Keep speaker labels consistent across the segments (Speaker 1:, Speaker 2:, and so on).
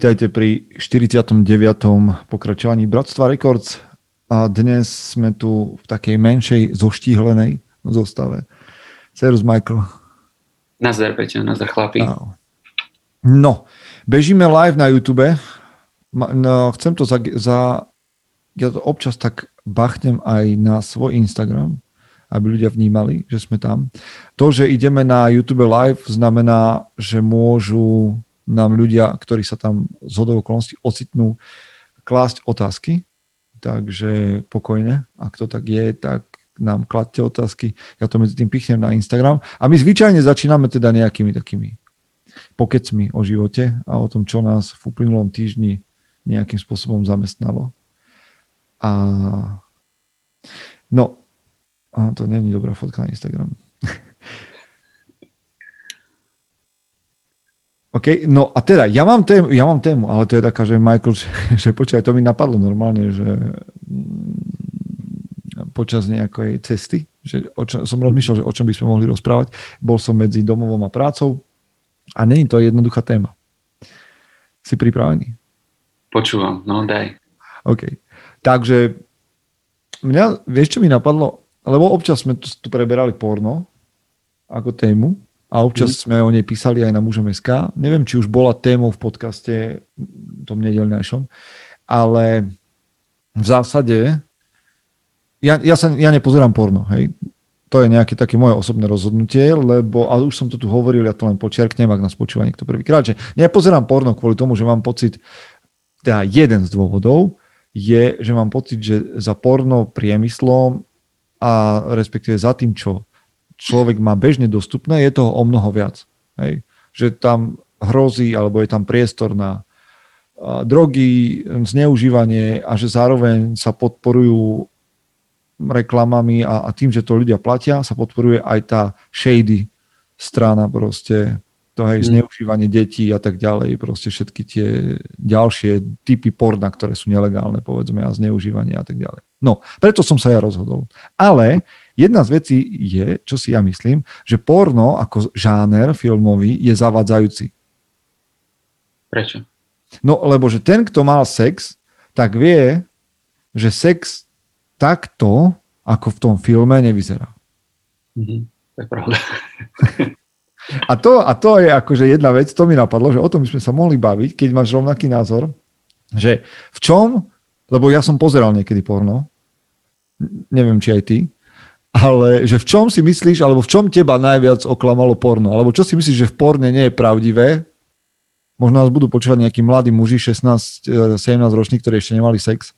Speaker 1: Vítajte pri 49. pokračovaní Bratstva Records a dnes sme tu v takej menšej zoštíhlenej zostave. Serus Michael.
Speaker 2: Nazdar Peťo, nazdar chlapi.
Speaker 1: No, bežíme live na YouTube. No, chcem to za, za... Ja to občas tak bachnem aj na svoj Instagram, aby ľudia vnímali, že sme tam. To, že ideme na YouTube live, znamená, že môžu nám ľudia, ktorí sa tam z hodou okolností ocitnú, klásť otázky. Takže pokojne, ak to tak je, tak nám kladte otázky, ja to medzi tým pichnem na Instagram. A my zvyčajne začíname teda nejakými takými pokecmi o živote a o tom, čo nás v uplynulom týždni nejakým spôsobom zamestnalo. A no, a to není dobrá fotka na Instagram. OK, no a teda, ja mám tému, ja mám tému ale to je taká, že Michael, že, že počkaj, to mi napadlo normálne, že mm, počas nejakej cesty, že o čom, som rozmýšľal, že o čom by sme mohli rozprávať. Bol som medzi domovom a prácou a není to jednoduchá téma. Si pripravený?
Speaker 2: Počúvam, no daj.
Speaker 1: OK. Takže mňa, vieš, čo mi napadlo? Lebo občas sme tu, tu preberali porno ako tému a občas mm. sme o nej písali aj na mužom.sk. Neviem, či už bola témou v podcaste tom nedelňajšom, ale v zásade ja, ja, sa, ja nepozerám porno, hej. To je nejaké také moje osobné rozhodnutie, lebo, ale už som to tu hovoril, ja to len počiarknem, ak nás počúva niekto prvýkrát, že nepozerám porno kvôli tomu, že mám pocit, teda jeden z dôvodov je, že mám pocit, že za porno priemyslom a respektíve za tým, čo človek má bežne dostupné, je toho o mnoho viac. Hej. Že tam hrozí, alebo je tam priestor na drogy, zneužívanie a že zároveň sa podporujú reklamami a, a tým, že to ľudia platia, sa podporuje aj tá shady strana proste, to aj mm. zneužívanie detí a tak ďalej, proste všetky tie ďalšie typy porna, ktoré sú nelegálne, povedzme, a zneužívanie a tak ďalej. No, preto som sa ja rozhodol. Ale Jedna z vecí je, čo si ja myslím, že porno ako žáner filmový je zavadzajúci.
Speaker 2: Prečo?
Speaker 1: No, lebo že ten, kto mal sex, tak vie, že sex takto, ako v tom filme, nevyzerá.
Speaker 2: Mm-hmm. To je pravda.
Speaker 1: A to, a to je akože jedna vec, to mi napadlo, že o tom by sme sa mohli baviť, keď máš rovnaký názor, že v čom, lebo ja som pozeral niekedy porno, neviem, či aj ty, ale že v čom si myslíš, alebo v čom teba najviac oklamalo porno? Alebo čo si myslíš, že v porne nie je pravdivé? Možno nás budú počúvať nejakí mladí muži, 16-17 eh, roční, ktorí ešte nemali sex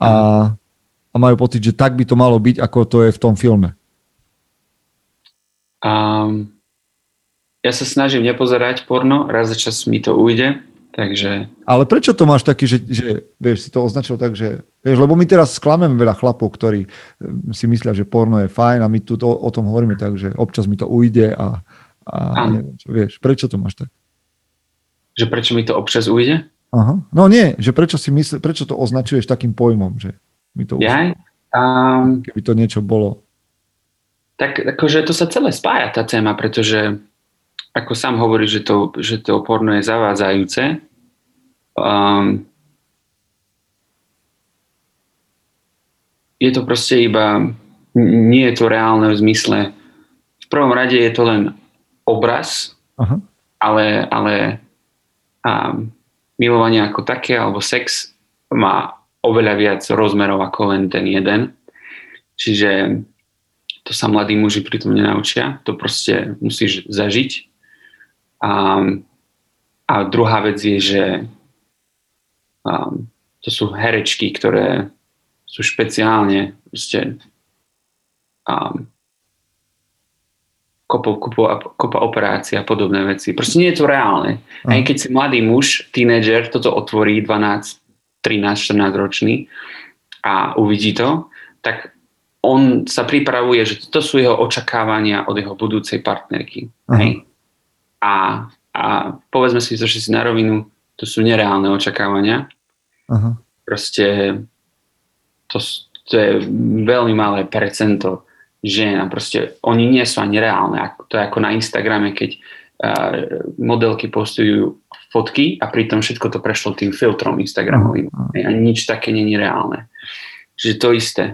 Speaker 1: a, a majú pocit, že tak by to malo byť, ako to je v tom filme.
Speaker 2: Um, ja sa snažím nepozerať porno, raz za čas mi to ujde, Takže...
Speaker 1: Ale prečo to máš taký, že, že vieš, si to označil tak, že vieš, lebo my teraz sklameme veľa chlapov, ktorí eh, si myslia, že porno je fajn a my tu to, o tom hovoríme tak, že občas mi to ujde a, a neviem, čo, vieš, prečo to máš tak?
Speaker 2: Že prečo mi to občas ujde?
Speaker 1: Aha. No nie, že prečo si mysl, prečo to označuješ takým pojmom, že mi to
Speaker 2: ujde? Um,
Speaker 1: Keby to niečo bolo.
Speaker 2: Tak akože to sa celé spája tá téma, pretože ako sám hovorí, že to, že to porno je zavádzajúce, um, je to proste iba, nie je to reálne v zmysle, v prvom rade je to len obraz, Aha. ale, ale um, milovanie ako také, alebo sex má oveľa viac rozmerov ako len ten jeden. Čiže to sa mladí muži pritom nenaučia, to proste musíš zažiť a, a druhá vec je, že um, to sú herečky, ktoré sú špeciálne proste um, kopa, kopa, kopa operácií a podobné veci. Proste nie je to reálne. Uh. Aj keď si mladý muž, tínedžer, toto otvorí 12, 13, 14 ročný a uvidí to, tak on sa pripravuje, že to sú jeho očakávania od jeho budúcej partnerky. Uh. Hej? A, a povedzme si to si na rovinu, to sú nereálne očakávania. Uh-huh. Proste to, to je veľmi malé percento žien a proste oni nie sú ani reálne. To je ako na Instagrame, keď uh, modelky postujú fotky a pritom všetko to prešlo tým filtrom Instagramovým. A nič také není reálne. Čiže to isté.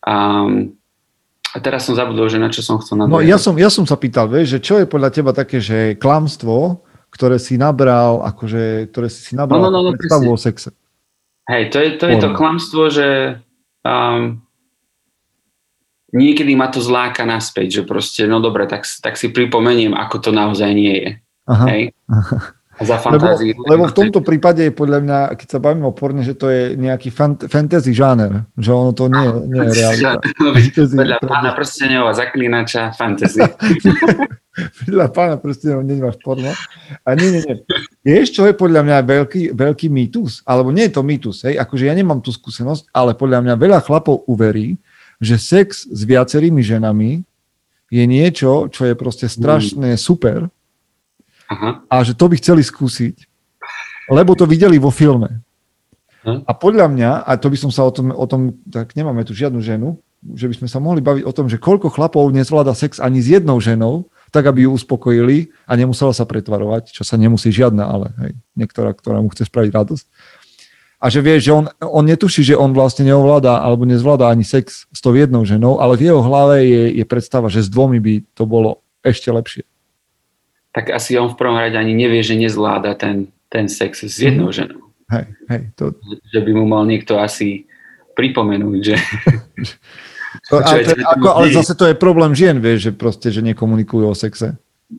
Speaker 2: Um, a teraz som zabudol, že na čo som chcel
Speaker 1: nadviazať. No ja som, ja som sa pýtal, vieš, že čo je podľa teba také, že klamstvo, ktoré si nabral, akože, ktoré si si nabral no, no, no, no predstavu o sexe.
Speaker 2: Hej, to je to, je to klamstvo, že um, niekedy ma to zláka naspäť, že proste, no dobre, tak, tak si pripomeniem, ako to naozaj nie je. Aha. Hej? Aha za
Speaker 1: fantáziu. Lebo, lebo v tomto prípade je podľa mňa, keď sa bavíme o porne, že to je nejaký fant- fantasy žáner, že ono to nie, nie je realita.
Speaker 2: Podľa pána prstenov a zaklínača fantasy.
Speaker 1: podľa pána prstenov nemáš porno. A nie, nie, nie. Vieš, čo je podľa mňa veľký, veľký mýtus? Alebo nie je to mýtus, hej? Akože ja nemám tú skúsenosť, ale podľa mňa veľa chlapov uverí, že sex s viacerými ženami je niečo, čo je proste strašne super, Aha. a že to by chceli skúsiť, lebo to videli vo filme. Aha. A podľa mňa, a to by som sa o tom, o tom, tak nemáme tu žiadnu ženu, že by sme sa mohli baviť o tom, že koľko chlapov nezvláda sex ani s jednou ženou, tak aby ju uspokojili a nemusela sa pretvarovať, čo sa nemusí žiadna, ale hej, niektorá, ktorá mu chce spraviť radosť. A že vie, že on, on netuší, že on vlastne neovláda alebo nezvláda ani sex s tou jednou ženou, ale v jeho hlave je, je predstava, že s dvomi by to bolo ešte lepšie
Speaker 2: tak asi on v prvom rade ani nevie, že nezvláda ten, ten sex s jednou mhm. ženou.
Speaker 1: Hej, hej, to...
Speaker 2: Že by mu mal niekto asi pripomenúť, že...
Speaker 1: To, ale, to, ako, ale zase to je problém žien, vieš, že proste, že nekomunikujú o sexe.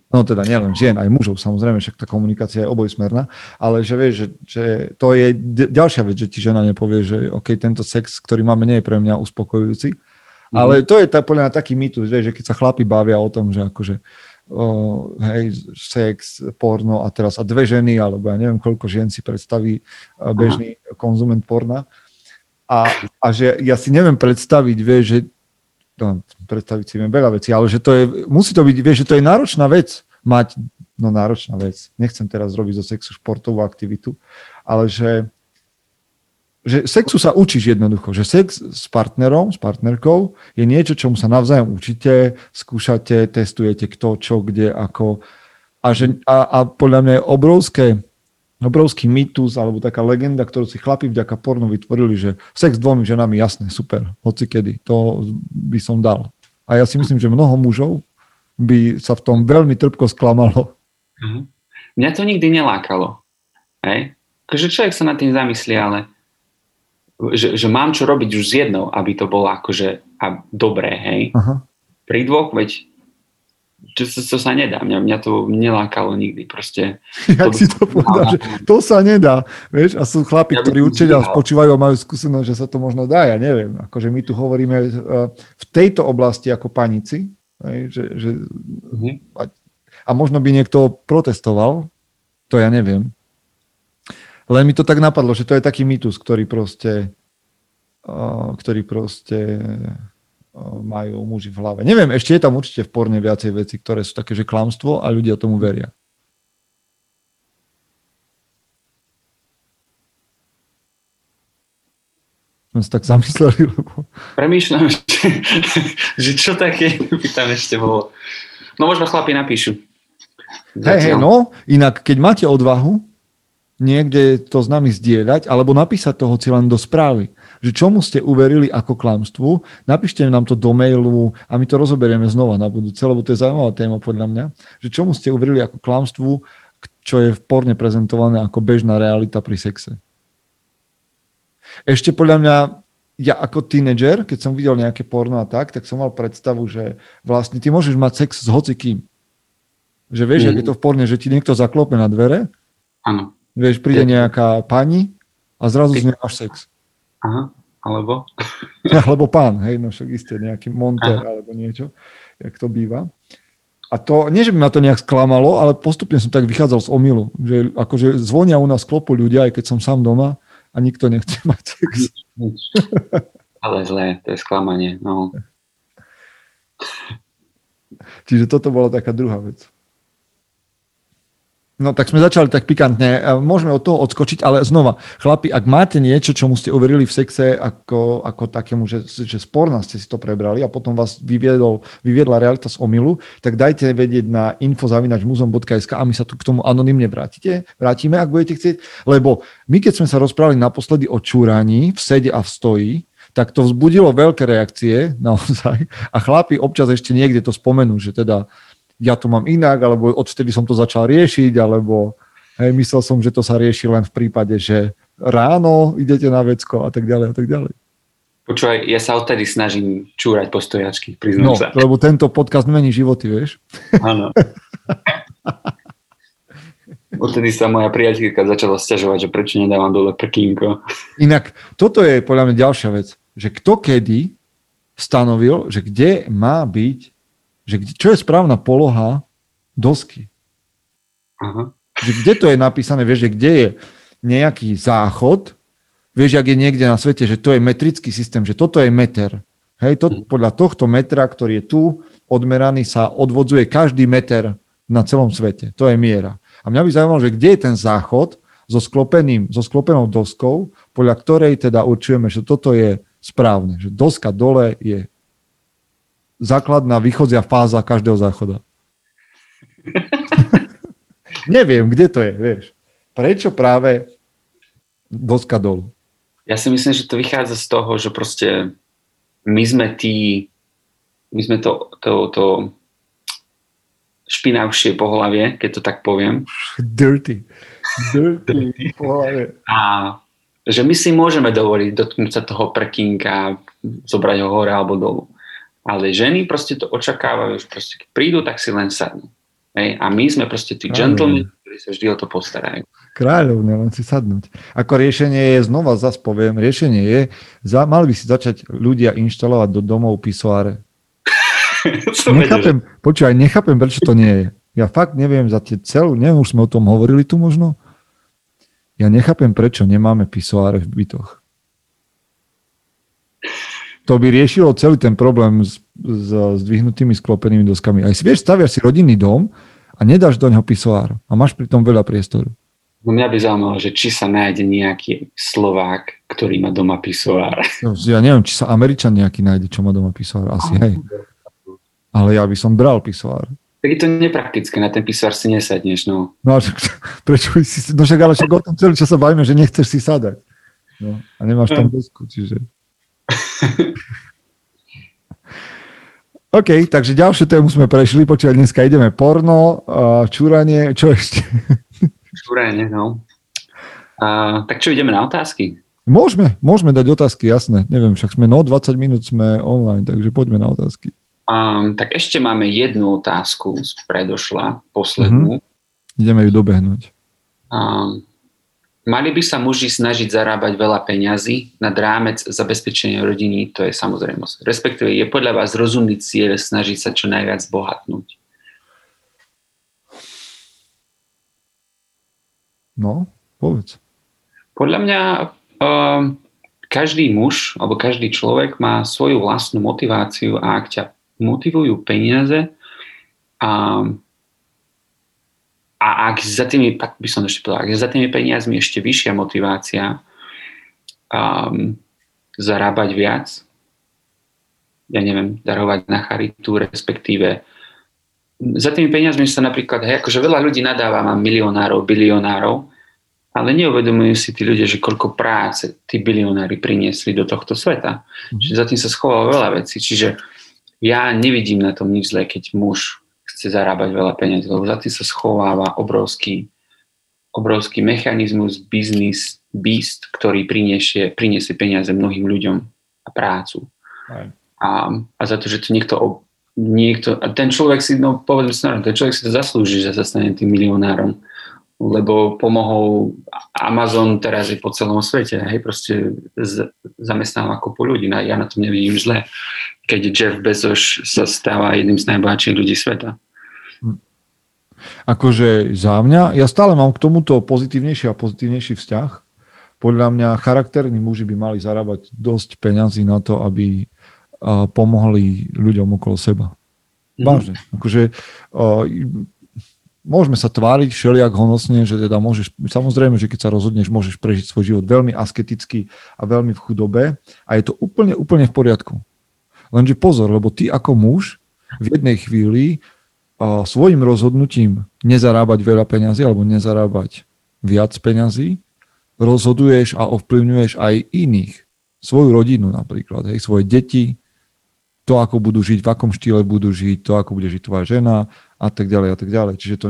Speaker 1: No teda nielen žien, aj mužov samozrejme, však tá komunikácia je obojsmerná, ale že vieš, že, že to je ďalšia vec, že ti žena nepovie, že OK, tento sex, ktorý máme, nie je pre mňa uspokojujúci. Mm-hmm. Ale to je tá, podľa mňa taký mýtus, vieš, že keď sa chlapi bavia o tom, že akože o, hej, sex, porno a teraz a dve ženy, alebo ja neviem, koľko žien si predstaví bežný Aha. konzument porna. A, a že ja si neviem predstaviť, vieš, že no, predstaviť si viem veľa vecí, ale že to je, musí to byť, vieš, že to je náročná vec mať, no náročná vec, nechcem teraz robiť zo sexu športovú aktivitu, ale že že sexu sa učíš jednoducho, že sex s partnerom, s partnerkou je niečo, čomu sa navzájom učíte, skúšate, testujete kto, čo, kde, ako. A, že, a, a podľa mňa je obrovské, obrovský mýtus alebo taká legenda, ktorú si chlapi vďaka pornu vytvorili, že sex s dvomi ženami, jasné, super, hoci kedy, to by som dal. A ja si myslím, že mnoho mužov by sa v tom veľmi trpko sklamalo.
Speaker 2: Mhm. Mňa to nikdy nelákalo. Hej? Takže človek sa nad tým zamyslí, ale že, že mám čo robiť už s jednou, aby to bolo akože a dobré, hej. Aha. Pri dvoch, veď to, to, to sa nedá. Mňa, mňa to nelákalo nikdy. Proste,
Speaker 1: Jak to si to povedal, že to sa nedá. Vieš? A sú chlapi, ja ktorí určite spočívajú a majú skúsenosť, že sa to možno dá. Ja neviem. Akože my tu hovoríme uh, v tejto oblasti ako panici. Že, že, uh-huh. a, a možno by niekto protestoval. To ja neviem. Len mi to tak napadlo, že to je taký mýtus, ktorý proste, ktorý proste majú muži v hlave. Neviem, ešte je tam určite v porne viacej veci, ktoré sú také, že klamstvo a ľudia tomu veria. Sme sa tak zamysleli, lebo...
Speaker 2: Premýšľam, že, že čo také by tam ešte bolo. No možno chlapi napíšu.
Speaker 1: Hej, hej, no, inak keď máte odvahu, niekde to s nami zdieľať, alebo napísať to hoci len do správy. Že čomu ste uverili ako klamstvu, napíšte nám to do mailu a my to rozoberieme znova na budúce, lebo to je zaujímavá téma podľa mňa. Že čomu ste uverili ako klamstvu, čo je v porne prezentované ako bežná realita pri sexe. Ešte podľa mňa ja ako tínedžer, keď som videl nejaké porno a tak, tak som mal predstavu, že vlastne ty môžeš mať sex s hocikým. Že vieš, mm. ak je to v porne, že ti niekto zaklope na dvere
Speaker 2: Áno.
Speaker 1: Vieš, príde nejaká pani a zrazu z nej máš sex.
Speaker 2: Aha, alebo?
Speaker 1: alebo pán, hej, no však isté, nejaký monter Aha. alebo niečo, jak to býva. A to, nie že by ma to nejak sklamalo, ale postupne som tak vychádzal z omilu, že akože zvonia u nás klopu ľudia, aj keď som sám doma a nikto nechce mať sex.
Speaker 2: Ale zlé, to je sklamanie, no.
Speaker 1: Čiže toto bola taká druhá vec. No tak sme začali tak pikantne. Môžeme od toho odskočiť, ale znova, chlapi, ak máte niečo, čo mu ste uverili v sexe ako, ako takému, že, že sporná ste si to prebrali a potom vás vyviedol, vyviedla realita z omilu, tak dajte vedieť na info.muzom.sk a my sa tu k tomu anonymne vrátite, vrátime, ak budete chcieť. Lebo my, keď sme sa rozprávali naposledy o čúraní v sede a v stoji, tak to vzbudilo veľké reakcie naozaj a chlapi občas ešte niekde to spomenú, že teda ja to mám inak, alebo odvtedy som to začal riešiť, alebo hej, myslel som, že to sa rieši len v prípade, že ráno idete na vecko a tak ďalej a tak ďalej.
Speaker 2: Počúvaj, ja sa odtedy snažím čúrať postojačky, priznám
Speaker 1: no,
Speaker 2: sa.
Speaker 1: lebo tento podcast mení životy, vieš?
Speaker 2: Áno. Odtedy sa moja priateľka začala stiažovať, že prečo nedávam dole prkínko.
Speaker 1: Inak, toto je podľa mňa ďalšia vec, že kto kedy stanovil, že kde má byť že čo je správna poloha dosky.
Speaker 2: Aha.
Speaker 1: Že kde to je napísané, vieš, že kde je nejaký záchod, vieš, ak je niekde na svete, že to je metrický systém, že toto je meter. Hej, to, mhm. podľa tohto metra, ktorý je tu odmeraný, sa odvodzuje každý meter na celom svete. To je miera. A mňa by zaujímalo, že kde je ten záchod so, sklopeným, so sklopenou doskou, podľa ktorej teda určujeme, že toto je správne. Že doska dole je základná východzia fáza každého záchoda. Neviem, kde to je, vieš. Prečo práve doska dolu?
Speaker 2: Ja si myslím, že to vychádza z toho, že proste my sme tí, my sme to, to, to špinavšie pohlavie, keď to tak poviem.
Speaker 1: Dirty. Dirty pohlavie.
Speaker 2: A že my si môžeme dovoliť dotknúť sa toho prkínka, zobrať ho hore alebo dolu. Ale ženy proste to očakávajú, že proste keď prídu, tak si len sadnú. Hej? A my sme proste tí gentlemen, ktorí sa vždy o to postarajú.
Speaker 1: Kráľovne, len si sadnúť. Ako riešenie je, znova zas poviem, riešenie je, za, mali by si začať ľudia inštalovať do domov pisoáre. nechápem, počúvaj, nechápem, prečo to nie je. Ja fakt neviem za tie celú, neviem, už sme o tom hovorili tu možno. Ja nechápem, prečo nemáme pisoáre v bytoch to by riešilo celý ten problém s, s, s dvihnutými sklopenými doskami. Aj si vieš, staviaš si rodinný dom a nedáš do neho pisoár a máš pri tom veľa priestoru.
Speaker 2: No mňa by zaujímalo, že či sa nájde nejaký Slovák, ktorý má doma pisoár.
Speaker 1: No, ja neviem, či sa Američan nejaký nájde, čo má doma pisoár. Asi, hej. Ale ja by som bral pisoár.
Speaker 2: Tak je to nepraktické, na ten pisoár si nesadneš, no.
Speaker 1: No, prečo by si... No však ale však o tom celý čas sa bavíme, že nechceš si sadať. No, a nemáš tam dosku, čiže... OK, takže ďalšiu tému sme prešli, počúvať dneska ideme porno, čúranie, čo ešte?
Speaker 2: Čúranie, no. A, tak čo, ideme na otázky?
Speaker 1: Môžeme, môžeme dať otázky, jasné. Neviem, však sme, no 20 minút sme online, takže poďme na otázky.
Speaker 2: Um, tak ešte máme jednu otázku z predošla, poslednú.
Speaker 1: Mm-hmm. Ideme ju dobehnúť.
Speaker 2: Um, Mali by sa muži snažiť zarábať veľa peňazí nad rámec zabezpečenia rodiny, to je samozrejmosť. Respektíve je podľa vás rozumný cieľ snažiť sa čo najviac bohatnúť?
Speaker 1: No, povedz.
Speaker 2: Podľa mňa um, každý muž alebo každý človek má svoju vlastnú motiváciu a ak ťa motivujú peniaze, um, a ak za tými, tak by som ešte povedal, ak za tými peniazmi ešte vyššia motivácia um, zarábať viac, ja neviem, darovať na charitu, respektíve za tými peniazmi sa napríklad, hej, akože veľa ľudí nadáva, mám milionárov, bilionárov, ale neuvedomujú si tí ľudia, že koľko práce tí bilionári priniesli do tohto sveta. Mm. Čiže za tým sa schovalo veľa vecí. Čiže ja nevidím na tom nič zlé, keď muž chce zarábať veľa peniazí, lebo za tým sa schováva obrovský, obrovský mechanizmus, biznis, beast, ktorý priniesie, priniesie peniaze mnohým ľuďom a prácu. A, a za to, že to niekto, niekto a ten človek si, no povedzme si, ten človek si to zaslúži, že sa stane tým milionárom, lebo pomohol Amazon teraz je po celom svete, hej, proste z, zamestnáva kopu ľudí, ja na tom nevidím zle, keď Jeff Bezos sa stáva jedným z najbohatších ľudí sveta
Speaker 1: akože za mňa, ja stále mám k tomuto pozitívnejší a pozitívnejší vzťah. Podľa mňa charakterní muži by mali zarábať dosť peňazí na to, aby pomohli ľuďom okolo seba. Mhm. Vážne. Akože, môžeme sa tváriť všelijak honosne, že teda môžeš, samozrejme, že keď sa rozhodneš, môžeš prežiť svoj život veľmi asketicky a veľmi v chudobe a je to úplne, úplne v poriadku. Lenže pozor, lebo ty ako muž v jednej chvíli svojim rozhodnutím nezarábať veľa peňazí alebo nezarábať viac peňazí, rozhoduješ a ovplyvňuješ aj iných. Svoju rodinu napríklad, hej, svoje deti, to, ako budú žiť, v akom štýle budú žiť, to, ako bude žiť tvoja žena a tak ďalej a tak ďalej. Čiže to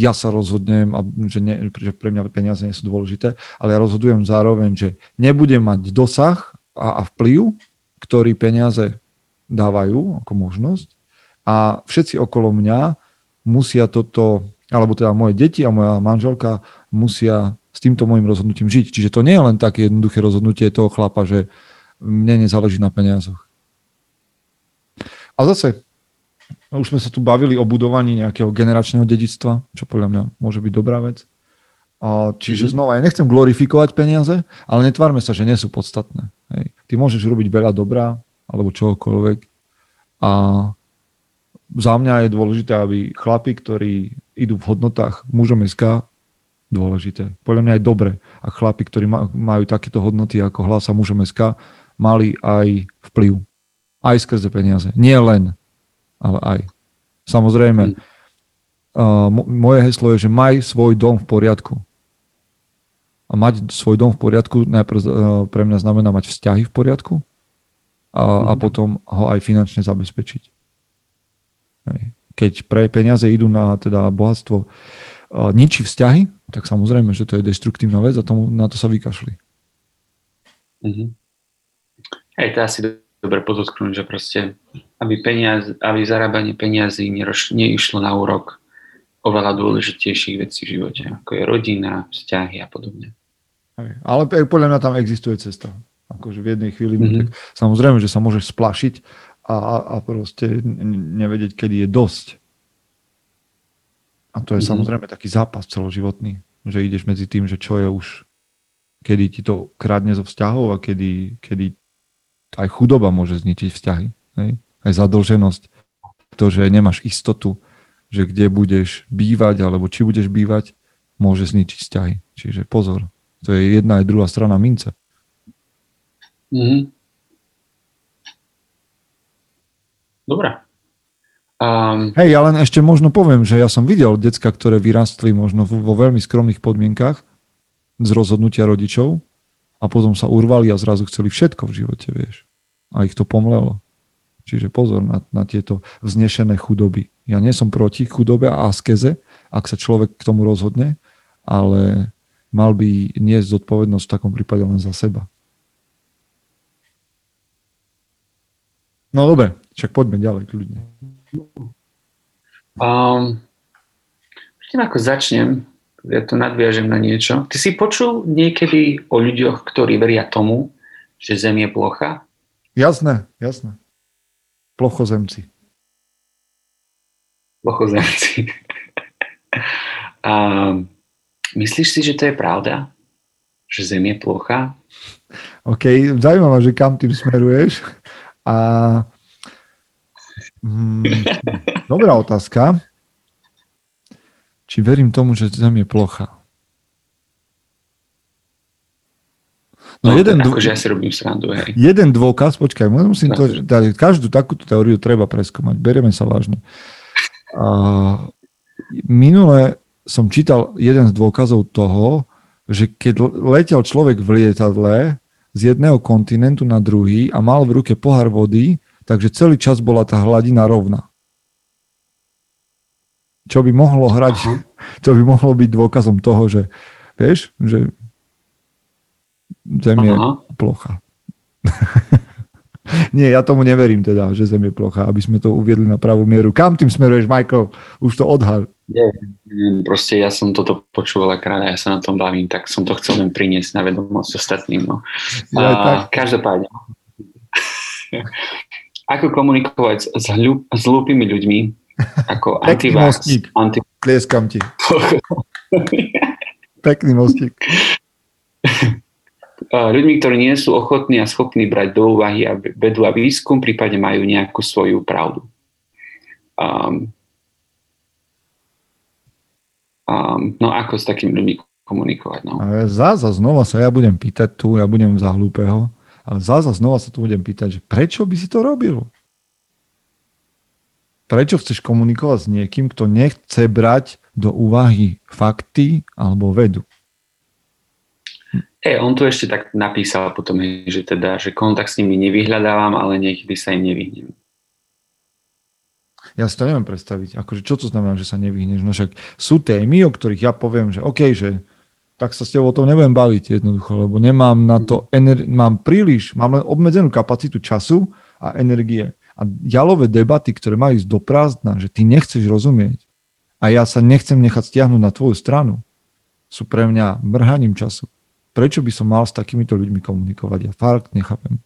Speaker 1: ja sa rozhodnem, a že, ne, že pre mňa peniaze nie sú dôležité, ale ja rozhodujem zároveň, že nebudem mať dosah a, a vplyv, ktorý peniaze dávajú ako možnosť a všetci okolo mňa musia toto, alebo teda moje deti a moja manželka musia s týmto môjim rozhodnutím žiť. Čiže to nie je len také jednoduché rozhodnutie toho chlapa, že mne nezáleží na peniazoch. A zase, už sme sa tu bavili o budovaní nejakého generačného dedictva, čo podľa mňa môže byť dobrá vec. A čiže mhm. znova, ja nechcem glorifikovať peniaze, ale netvárme sa, že nie sú podstatné. Hej. Ty môžeš robiť veľa dobrá, alebo čokoľvek. A za mňa je dôležité, aby chlapi, ktorí idú v hodnotách mužom SK, dôležité. Podľa mňa je dobre, a chlapi, ktorí majú takéto hodnoty ako hlasa mužom SK, mali aj vplyv aj skrze peniaze. Nie len, ale aj. Samozrejme, uh, moje heslo je, že maj svoj dom v poriadku. A mať svoj dom v poriadku najprv uh, pre mňa znamená mať vzťahy v poriadku a, mm. a mhm. potom ho aj finančne zabezpečiť. Hej. Keď pre peniaze idú na teda bohatstvo ničí vzťahy, tak samozrejme, že to je destruktívna vec a tomu, na to sa vykašli.
Speaker 2: Mm-hmm. Hej, to asi dobre podotknúť, že proste, aby, peniaz, aby zarábanie peniazy neišlo na úrok oveľa dôležitejších vecí v živote, ako je rodina, vzťahy a podobne.
Speaker 1: Ale podľa mňa tam existuje cesta. Akože v jednej chvíli, mm-hmm. tak samozrejme, že sa môžeš splašiť a, a proste nevedieť, kedy je dosť. A to je mm-hmm. samozrejme taký zápas celoživotný, že ideš medzi tým, že čo je už, kedy ti to kradne zo vzťahov a kedy, kedy aj chudoba môže zničiť vzťahy. Hej? Aj zadlženosť. To, že nemáš istotu, že kde budeš bývať, alebo či budeš bývať, môže zničiť vzťahy. Čiže pozor. To je jedna aj druhá strana mince.
Speaker 2: Mm-hmm. Dobre.
Speaker 1: Um... Hej, ja len ešte možno poviem, že ja som videl decka, ktoré vyrastli možno vo veľmi skromných podmienkach z rozhodnutia rodičov a potom sa urvali a zrazu chceli všetko v živote, vieš. A ich to pomlelo. Čiže pozor na, na tieto vznešené chudoby. Ja nie som proti chudobe a askeze, ak sa človek k tomu rozhodne, ale mal by niesť zodpovednosť v takom prípade len za seba. No dobre, však poďme ďalej kľudne.
Speaker 2: Um, ako začnem, ja to nadviažem na niečo. Ty si počul niekedy o ľuďoch, ktorí veria tomu, že Zem je plocha?
Speaker 1: Jasné, jasné. Plochozemci.
Speaker 2: Plochozemci. A myslíš si, že to je pravda? Že Zem je plocha?
Speaker 1: OK, zaujímavé, že kam tým smeruješ. A... Hmm, dobrá otázka či verím tomu, že Zem je plocha.
Speaker 2: No, no jeden akože ja si robím srandu, hej.
Speaker 1: Jeden dôkaz, počkaj, musím to, dať, každú takúto teóriu treba preskúmať, berieme sa vážne. A, minule som čítal jeden z dôkazov toho, že keď letel človek v lietadle z jedného kontinentu na druhý a mal v ruke pohár vody, takže celý čas bola tá hladina rovná čo by mohlo hrať, Aha. čo by mohlo byť dôkazom toho, že vieš, že Zem je plocha. Nie, ja tomu neverím teda, že Zem je plocha, aby sme to uviedli na pravú mieru. Kam tým smeruješ, Michael? Už to odhal.
Speaker 2: Nie, proste ja som toto počúval krát a ja sa na tom bavím, tak som to chcel len priniesť na vedomosť ostatným. No. Ja, a, každopádne. Ako komunikovať s, hľu, s hlúpými ľuďmi, ako antivax.
Speaker 1: Anti... Tlieskam ti. Pekný mostík.
Speaker 2: Ľuďmi, ktorí nie sú ochotní a schopní brať do úvahy a vedu a výskum, prípadne majú nejakú svoju pravdu. Um, Um, no ako s takými ľuďmi komunikovať. No.
Speaker 1: A zasa znova sa ja budem pýtať tu, ja budem za hlúpeho, ale zasa znova sa tu budem pýtať, že prečo by si to robil? Prečo chceš komunikovať s niekým, kto nechce brať do úvahy fakty alebo vedu?
Speaker 2: E, on tu ešte tak napísal potom, že teda, že kontakt s nimi nevyhľadávam, ale niekedy sa im nevyhnem.
Speaker 1: Ja si to neviem predstaviť. Akože, čo to znamená, že sa nevyhneš? No však sú témy, o ktorých ja poviem, že OK, že tak sa s tebou o tom nebudem baviť jednoducho, lebo nemám na to, ener- mám príliš, mám len obmedzenú kapacitu času a energie. A jalové debaty, ktoré majú ísť do prázdna, že ty nechceš rozumieť a ja sa nechcem nechať stiahnuť na tvoju stranu, sú pre mňa mrhaním času. Prečo by som mal s takýmito ľuďmi komunikovať? Ja fakt nechápem.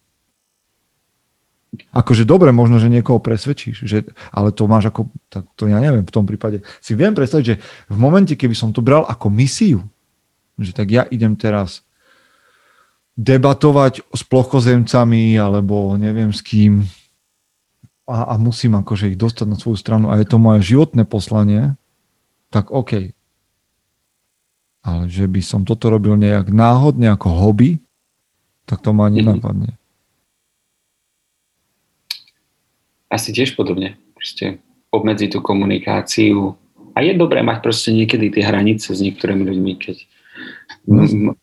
Speaker 1: Akože dobre, možno, že niekoho presvedčíš, že, ale to máš ako, tak to ja neviem, v tom prípade si viem predstaviť, že v momente, keby som to bral ako misiu, že tak ja idem teraz debatovať s plochozemcami alebo neviem s kým a, a musím akože ich dostať na svoju stranu a je to moje životné poslanie, tak OK. Ale že by som toto robil nejak náhodne ako hobby, tak to ma mhm. napadne.
Speaker 2: asi tiež podobne. Proste obmedziť tú komunikáciu. A je dobré mať proste niekedy tie hranice s niektorými ľuďmi, keď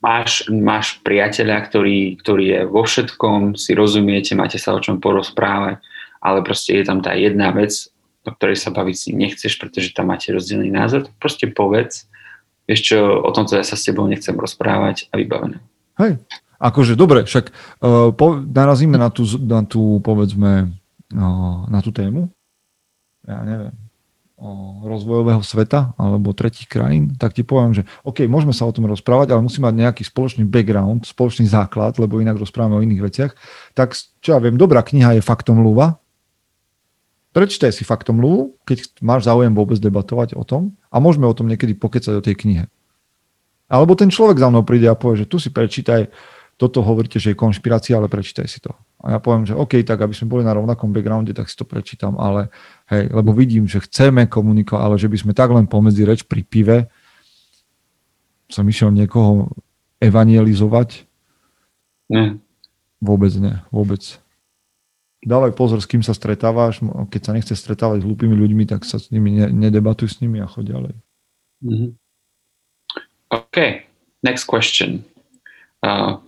Speaker 2: máš, máš priateľa, ktorý, ktorý je vo všetkom, si rozumiete, máte sa o čom porozprávať, ale proste je tam tá jedna vec, o ktorej sa baviť si nechceš, pretože tam máte rozdielný názor, tak proste povedz, vieš čo, o tomto ja sa s tebou nechcem rozprávať a vybavené.
Speaker 1: Hej, akože dobre, však uh, po, narazíme na tú, na tú povedzme na tú tému, ja neviem, rozvojového sveta alebo tretich krajín, tak ti poviem, že OK, môžeme sa o tom rozprávať, ale musí mať nejaký spoločný background, spoločný základ, lebo inak rozprávame o iných veciach. Tak čo ja viem, dobrá kniha je Faktom Luva. Prečítaj si Faktom Luvu, keď máš záujem vôbec debatovať o tom a môžeme o tom niekedy pokecať o tej knihe. Alebo ten človek za mnou príde a povie, že tu si prečítaj, toto hovoríte, že je konšpirácia, ale prečítaj si to. A ja poviem, že OK, tak aby sme boli na rovnakom backgrounde, tak si to prečítam, ale hej, lebo vidím, že chceme komunikovať, ale že by sme tak len pomedzi reč pri pive som išiel niekoho evangelizovať.
Speaker 2: Nie.
Speaker 1: Vôbec nie, vôbec. Dávaj pozor, s kým sa stretávaš. Keď sa nechce stretávať s hlúpými ľuďmi, tak sa s nimi ne, nedebatuj s nimi a choď ďalej.
Speaker 2: Mm-hmm. OK, next question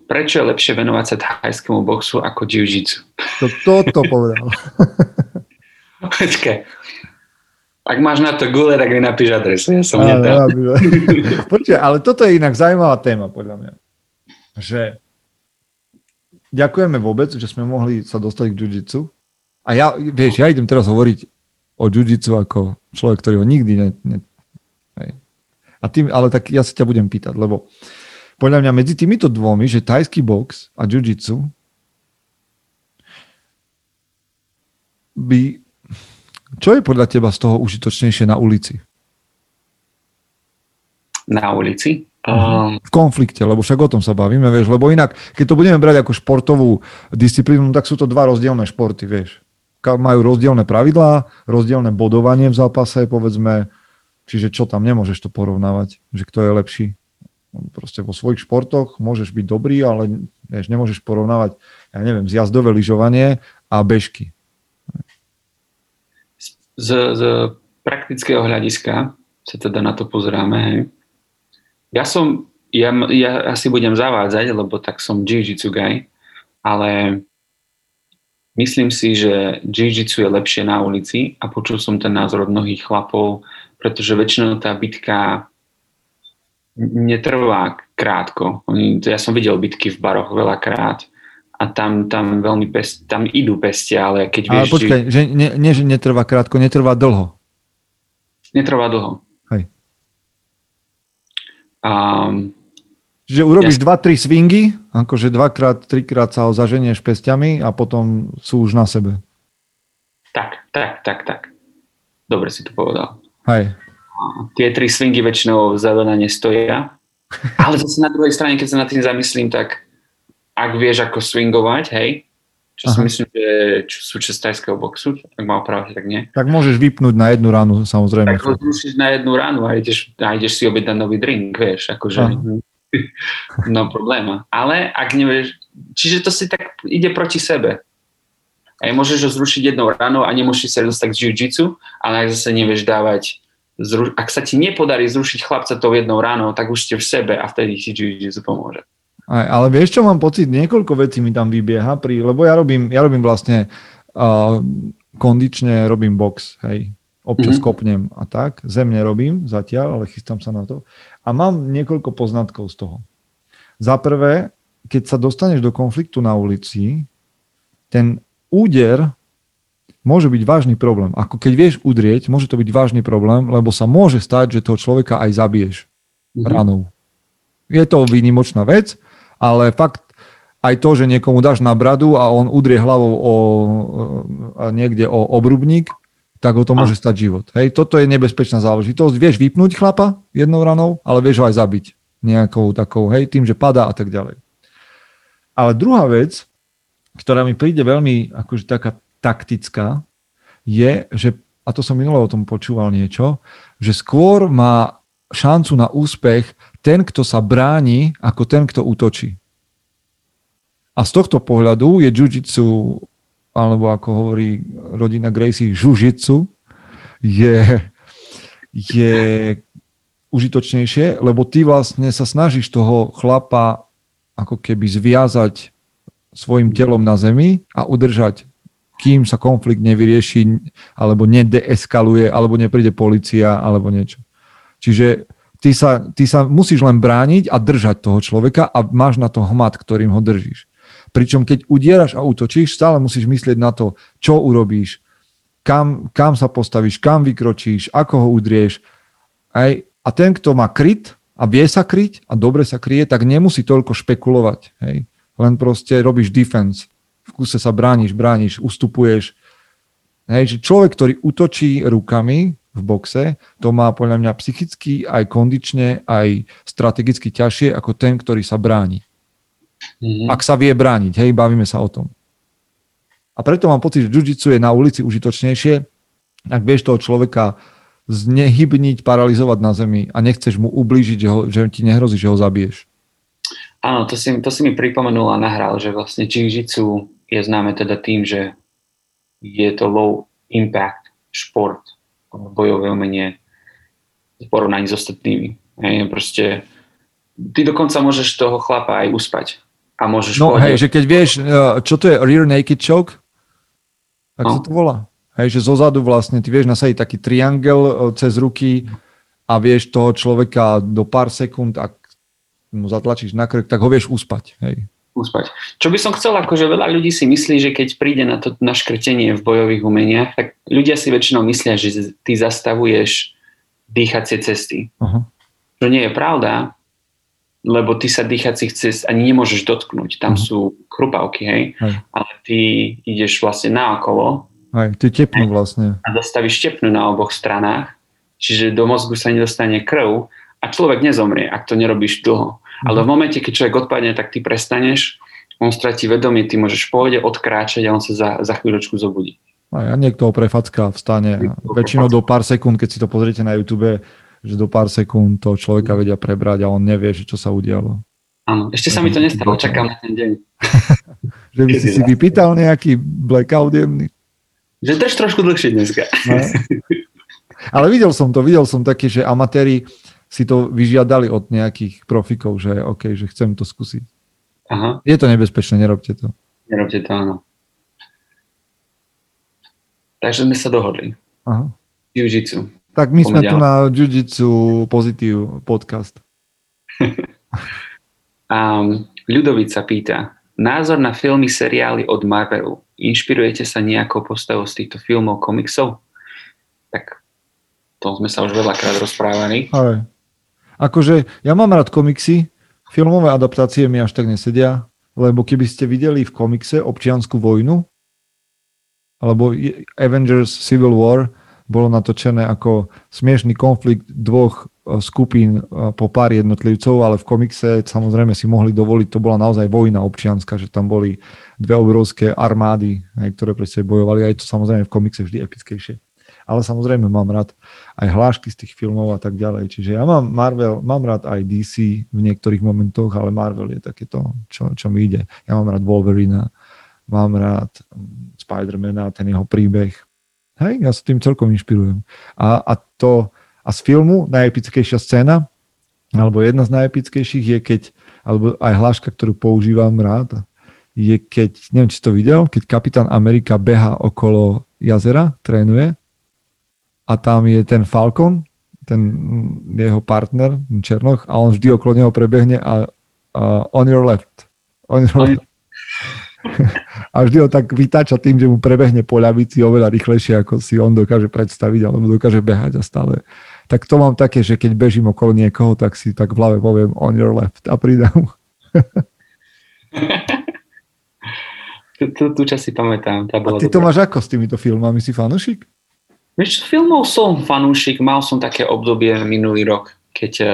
Speaker 2: prečo je lepšie venovať sa thajskému boxu ako jiu-jitsu?
Speaker 1: To, toto povedal.
Speaker 2: Počkaj. Ak máš na to gule, tak mi napíš adresu. Ja som ale,
Speaker 1: Počkaj, ale toto je inak zaujímavá téma, podľa mňa. Že ďakujeme vôbec, že sme mohli sa dostať k jiu-jitsu. A ja, vieš, ja idem teraz hovoriť o jiu-jitsu ako človek, ktorý ho nikdy ne... ne hej. A tým, ale tak ja sa ťa budem pýtať, lebo podľa mňa medzi týmito dvomi, že tajský box a jiu-jitsu by... Čo je podľa teba z toho užitočnejšie na ulici?
Speaker 2: Na ulici?
Speaker 1: Um... V konflikte, lebo však o tom sa bavíme, vieš, lebo inak, keď to budeme brať ako športovú disciplínu, tak sú to dva rozdielne športy, vieš. Majú rozdielne pravidlá, rozdielne bodovanie v zápase, povedzme, čiže čo tam, nemôžeš to porovnávať, že kto je lepší. Proste vo svojich športoch môžeš byť dobrý, ale vieš, nemôžeš porovnávať, ja neviem, zjazdové lyžovanie a bežky.
Speaker 2: Z, z praktického hľadiska sa teda na to pozeráme. Hej. Ja som, ja, ja asi budem zavádzať, lebo tak som jiu-jitsu guy, ale myslím si, že jiu-jitsu je lepšie na ulici a počul som ten názor od mnohých chlapov, pretože väčšinou tá bitka netrvá krátko. Ja som videl bitky v baroch veľakrát a tam, tam veľmi pest, tam idú pestia, ale keď vieš...
Speaker 1: Ale počkaj, že nie, nie, že netrvá krátko, netrvá dlho.
Speaker 2: Netrvá dlho.
Speaker 1: Hej.
Speaker 2: Um,
Speaker 1: Čiže urobíš ja... 2-3 swingy, akože dvakrát, trikrát sa ho zaženieš pestiami a potom sú už na sebe.
Speaker 2: Tak, tak, tak, tak. Dobre si to povedal.
Speaker 1: Hej
Speaker 2: tie tri swingy väčšinou zelená nestoja. Ale zase na druhej strane, keď sa nad tým zamyslím, tak ak vieš ako swingovať, hej, čo Aha. si myslím, že čo sú tajského boxu, ak ma opravte, tak nie.
Speaker 1: Tak môžeš vypnúť na jednu ránu, samozrejme.
Speaker 2: Tak ho na jednu ránu a ideš, a ideš si objednať nový drink, vieš, akože Aha. no probléma. Ale ak nevieš, čiže to si tak ide proti sebe. Aj môžeš ho zrušiť jednou ránou a nemusíš sa dostať k jiu-jitsu, ale ak zase nevieš dávať zru- ak sa ti nepodarí zrušiť chlapca tou jednou ránou, tak už ste v sebe a vtedy ti jiu-jitsu pomôže.
Speaker 1: Aj, ale vieš čo, mám pocit, niekoľko vecí mi tam vybieha, pri, lebo ja robím, ja robím vlastne uh, kondične, robím box, hej, občas mm-hmm. kopnem a tak, zemne robím zatiaľ, ale chystám sa na to. A mám niekoľko poznatkov z toho. Za prvé, keď sa dostaneš do konfliktu na ulici, ten úder môže byť vážny problém. Ako keď vieš udrieť, môže to byť vážny problém, lebo sa môže stať, že toho človeka aj zabiješ mm-hmm. ranou. Je to výnimočná vec, ale fakt aj to, že niekomu dáš na bradu a on udrie hlavou o, niekde o obrubník, tak ho to môže stať život. Hej, toto je nebezpečná záležitosť. Vieš vypnúť chlapa jednou ranou, ale vieš ho aj zabiť nejakou takou, hej, tým, že padá a tak ďalej. Ale druhá vec, ktorá mi príde veľmi akože taká taktická, je, že, a to som minule o tom počúval niečo, že skôr má šancu na úspech ten, kto sa bráni, ako ten, kto útočí. A z tohto pohľadu je jiu alebo ako hovorí rodina Gracie, žužitsu, je, je užitočnejšie, lebo ty vlastne sa snažíš toho chlapa ako keby zviazať svojim telom na zemi a udržať, kým sa konflikt nevyrieši, alebo nedeeskaluje, alebo nepríde policia, alebo niečo. Čiže ty sa, ty sa musíš len brániť a držať toho človeka a máš na to hmat, ktorým ho držíš. Pričom keď udieraš a útočíš, stále musíš myslieť na to, čo urobíš, kam, kam sa postavíš, kam vykročíš, ako ho udrieš. Aj, a ten, kto má kryt a vie sa kryť a dobre sa kryje, tak nemusí toľko špekulovať. Hej. Len proste robíš defense. V kuse sa brániš, brániš, ustupuješ. Hej, že človek, ktorý útočí rukami, v boxe, to má podľa mňa psychicky, aj kondične, aj strategicky ťažšie ako ten, ktorý sa bráni. Mm-hmm. Ak sa vie brániť, hej, bavíme sa o tom. A preto mám pocit, že jiu je na ulici užitočnejšie, ak vieš toho človeka znehybniť, paralizovať na zemi a nechceš mu ublížiť, že, ho, že ti nehrozí, že ho zabiješ.
Speaker 2: Áno, to si, to si mi pripomenul a nahral, že vlastne jiu je známe teda tým, že je to low impact šport bojové umenie v porovnaní s ostatnými. Hej, proste, ty dokonca môžeš toho chlapa aj uspať. A môžeš
Speaker 1: no hej, že keď vieš, uh, čo to je rear naked choke, tak no. sa to volá. Hej, že zozadu vlastne ty vieš nasadiť taký triangel uh, cez ruky a vieš toho človeka do pár sekúnd, ak mu zatlačíš na krk, tak ho vieš uspať. Hej
Speaker 2: uspať. Čo by som chcel, akože veľa ľudí si myslí, že keď príde na to na škrtenie v bojových umeniach, tak ľudia si väčšinou myslia, že ty zastavuješ dýchacie cesty. Uh-huh. Čo nie je pravda, lebo ty sa dýchacích cest ani nemôžeš dotknúť. Tam uh-huh. sú krupavky, hej? hej. Ale ty ideš vlastne naokolo.
Speaker 1: Hej, ty tepnú vlastne.
Speaker 2: A dostavíš tepnú na oboch stranách, čiže do mozgu sa nedostane krv a človek nezomrie, ak to nerobíš dlho. Ale v momente, keď človek odpadne, tak ty prestaneš, on stratí vedomie, ty môžeš pôjde odkráčať a on sa za, za chvíľočku zobudí.
Speaker 1: A ja niekto ho prefacká, vstane. Väčšinou do pár sekúnd, keď si to pozriete na YouTube, že do pár sekúnd to človeka vedia prebrať a on nevie, že čo sa udialo.
Speaker 2: Áno, ešte sa mi to nestalo, čakám na ten deň.
Speaker 1: že by si si vypýtal nejaký blackout jemný?
Speaker 2: Že drž trošku dlhšie dneska. No.
Speaker 1: Ale videl som to, videl som také, že amatéri si to vyžiadali od nejakých profikov, že OK, že chcem to skúsiť. Aha. Je to nebezpečné, nerobte to.
Speaker 2: Nerobte to, áno. Takže sme sa dohodli. Aha. Jiu-jitsu.
Speaker 1: Tak my sme tu na Jiu-jitsu Pozitív podcast.
Speaker 2: um, Ľudovica pýta, názor na filmy, seriály od Marvelu. Inšpirujete sa nejakou postavou z týchto filmov, komiksov? Tak to sme sa už veľakrát rozprávali.
Speaker 1: Ale Akože ja mám rád komiksy, filmové adaptácie mi až tak nesedia, lebo keby ste videli v komikse občianskú vojnu, alebo Avengers Civil War, bolo natočené ako smiešný konflikt dvoch skupín po pár jednotlivcov, ale v komikse samozrejme si mohli dovoliť, to bola naozaj vojna občianská, že tam boli dve obrovské armády, ktoré pre sebe bojovali, aj to samozrejme v komikse vždy epickejšie. Ale samozrejme mám rád aj hlášky z tých filmov a tak ďalej. Čiže ja mám Marvel, mám rád aj DC v niektorých momentoch, ale Marvel je takéto, čo, čo mi ide. Ja mám rád Wolverina, mám rád mm, Spidermana, ten jeho príbeh. Hej, ja sa tým celkom inšpirujem. A, a to, a z filmu najepickejšia scéna, alebo jedna z najepickejších je keď, alebo aj hláška, ktorú používam rád, je keď, neviem, či to videl, keď kapitán Amerika beha okolo jazera, trénuje a tam je ten Falcon, ten jeho partner, Černoch, a on vždy okolo neho prebehne a, a on your left. On your left. a vždy ho tak vytáča tým, že mu prebehne po ľavici oveľa rýchlejšie, ako si on dokáže predstaviť, alebo dokáže behať a stále tak to mám také, že keď bežím okolo niekoho, tak si tak v hlave poviem on your left a pridám.
Speaker 2: tú, tú, tú čas si pamätám. Tá
Speaker 1: bola a ty dobrá. to máš ako s týmito filmami? Si fanúšik?
Speaker 2: Vieš, filmov som fanúšik. Mal som také obdobie minulý rok, keď uh,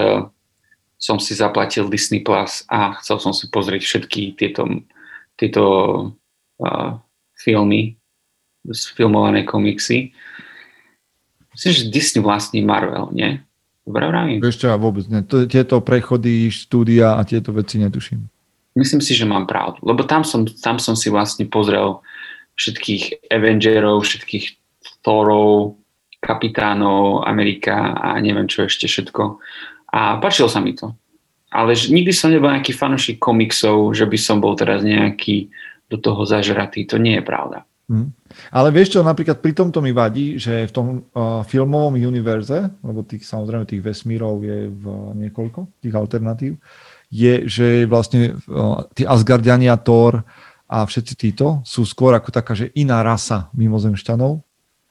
Speaker 2: som si zaplatil Disney Plus a chcel som si pozrieť všetky tieto, tieto uh, filmy, filmované komiksy. Myslím, že Disney vlastní Marvel, nie? Dobre vravím?
Speaker 1: Čo, ja vôbec nie. Tieto prechody, štúdia a tieto veci netuším.
Speaker 2: Myslím si, že mám pravdu. Lebo tam som, tam som si vlastne pozrel všetkých Avengerov, všetkých Thorov, kapitánov Amerika a neviem čo ešte všetko. A páčilo sa mi to. Ale nikdy som nebol nejaký fanúšik komiksov, že by som bol teraz nejaký do toho zažratý. To nie je pravda.
Speaker 1: Hmm. Ale vieš čo, napríklad pri tomto mi vadí, že v tom uh, filmovom univerze, lebo tých samozrejme tých vesmírov je v niekoľko, tých alternatív, je, že vlastne uh, tí Asgardiania, Thor a všetci títo sú skôr ako taká, že iná rasa mimozemšťanov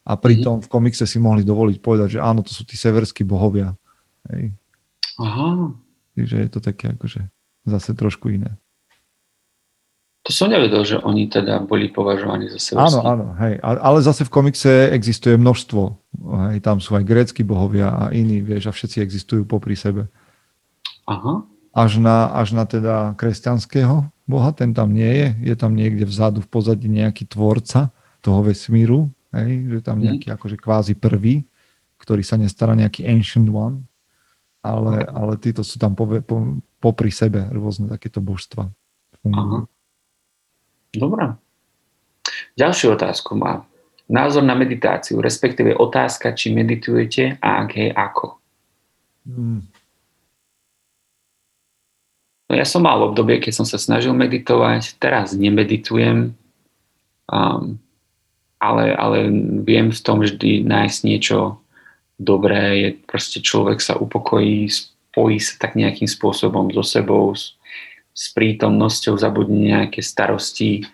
Speaker 1: a pritom mm-hmm. v komikse si mohli dovoliť povedať, že áno, to sú tí severskí bohovia. Hej.
Speaker 2: Aha.
Speaker 1: Takže je to také akože zase trošku iné.
Speaker 2: To som nevedel, že oni teda boli považovaní za seba.
Speaker 1: Áno, áno, hej. Ale zase v komikse existuje množstvo. Hej, tam sú aj grécky bohovia a iní, vieš, a všetci existujú popri sebe.
Speaker 2: Aha.
Speaker 1: Až na, až na teda kresťanského boha, ten tam nie je. Je tam niekde vzadu v pozadí nejaký tvorca toho vesmíru, hej, že tam mhm. nejaký mm. akože kvázi prvý, ktorý sa nestará nejaký ancient one, ale, ale títo sú tam po, po, popri sebe rôzne takéto božstva.
Speaker 2: Aha. Dobre. Ďalšiu otázku má. Názor na meditáciu, respektíve otázka, či meditujete a ak hej, ako. Hmm. No ja som mal obdobie, keď som sa snažil meditovať, teraz nemeditujem, um, ale, ale viem v tom vždy nájsť niečo dobré, je proste človek sa upokojí, spojí sa tak nejakým spôsobom so sebou, s prítomnosťou zabudne nejaké starosti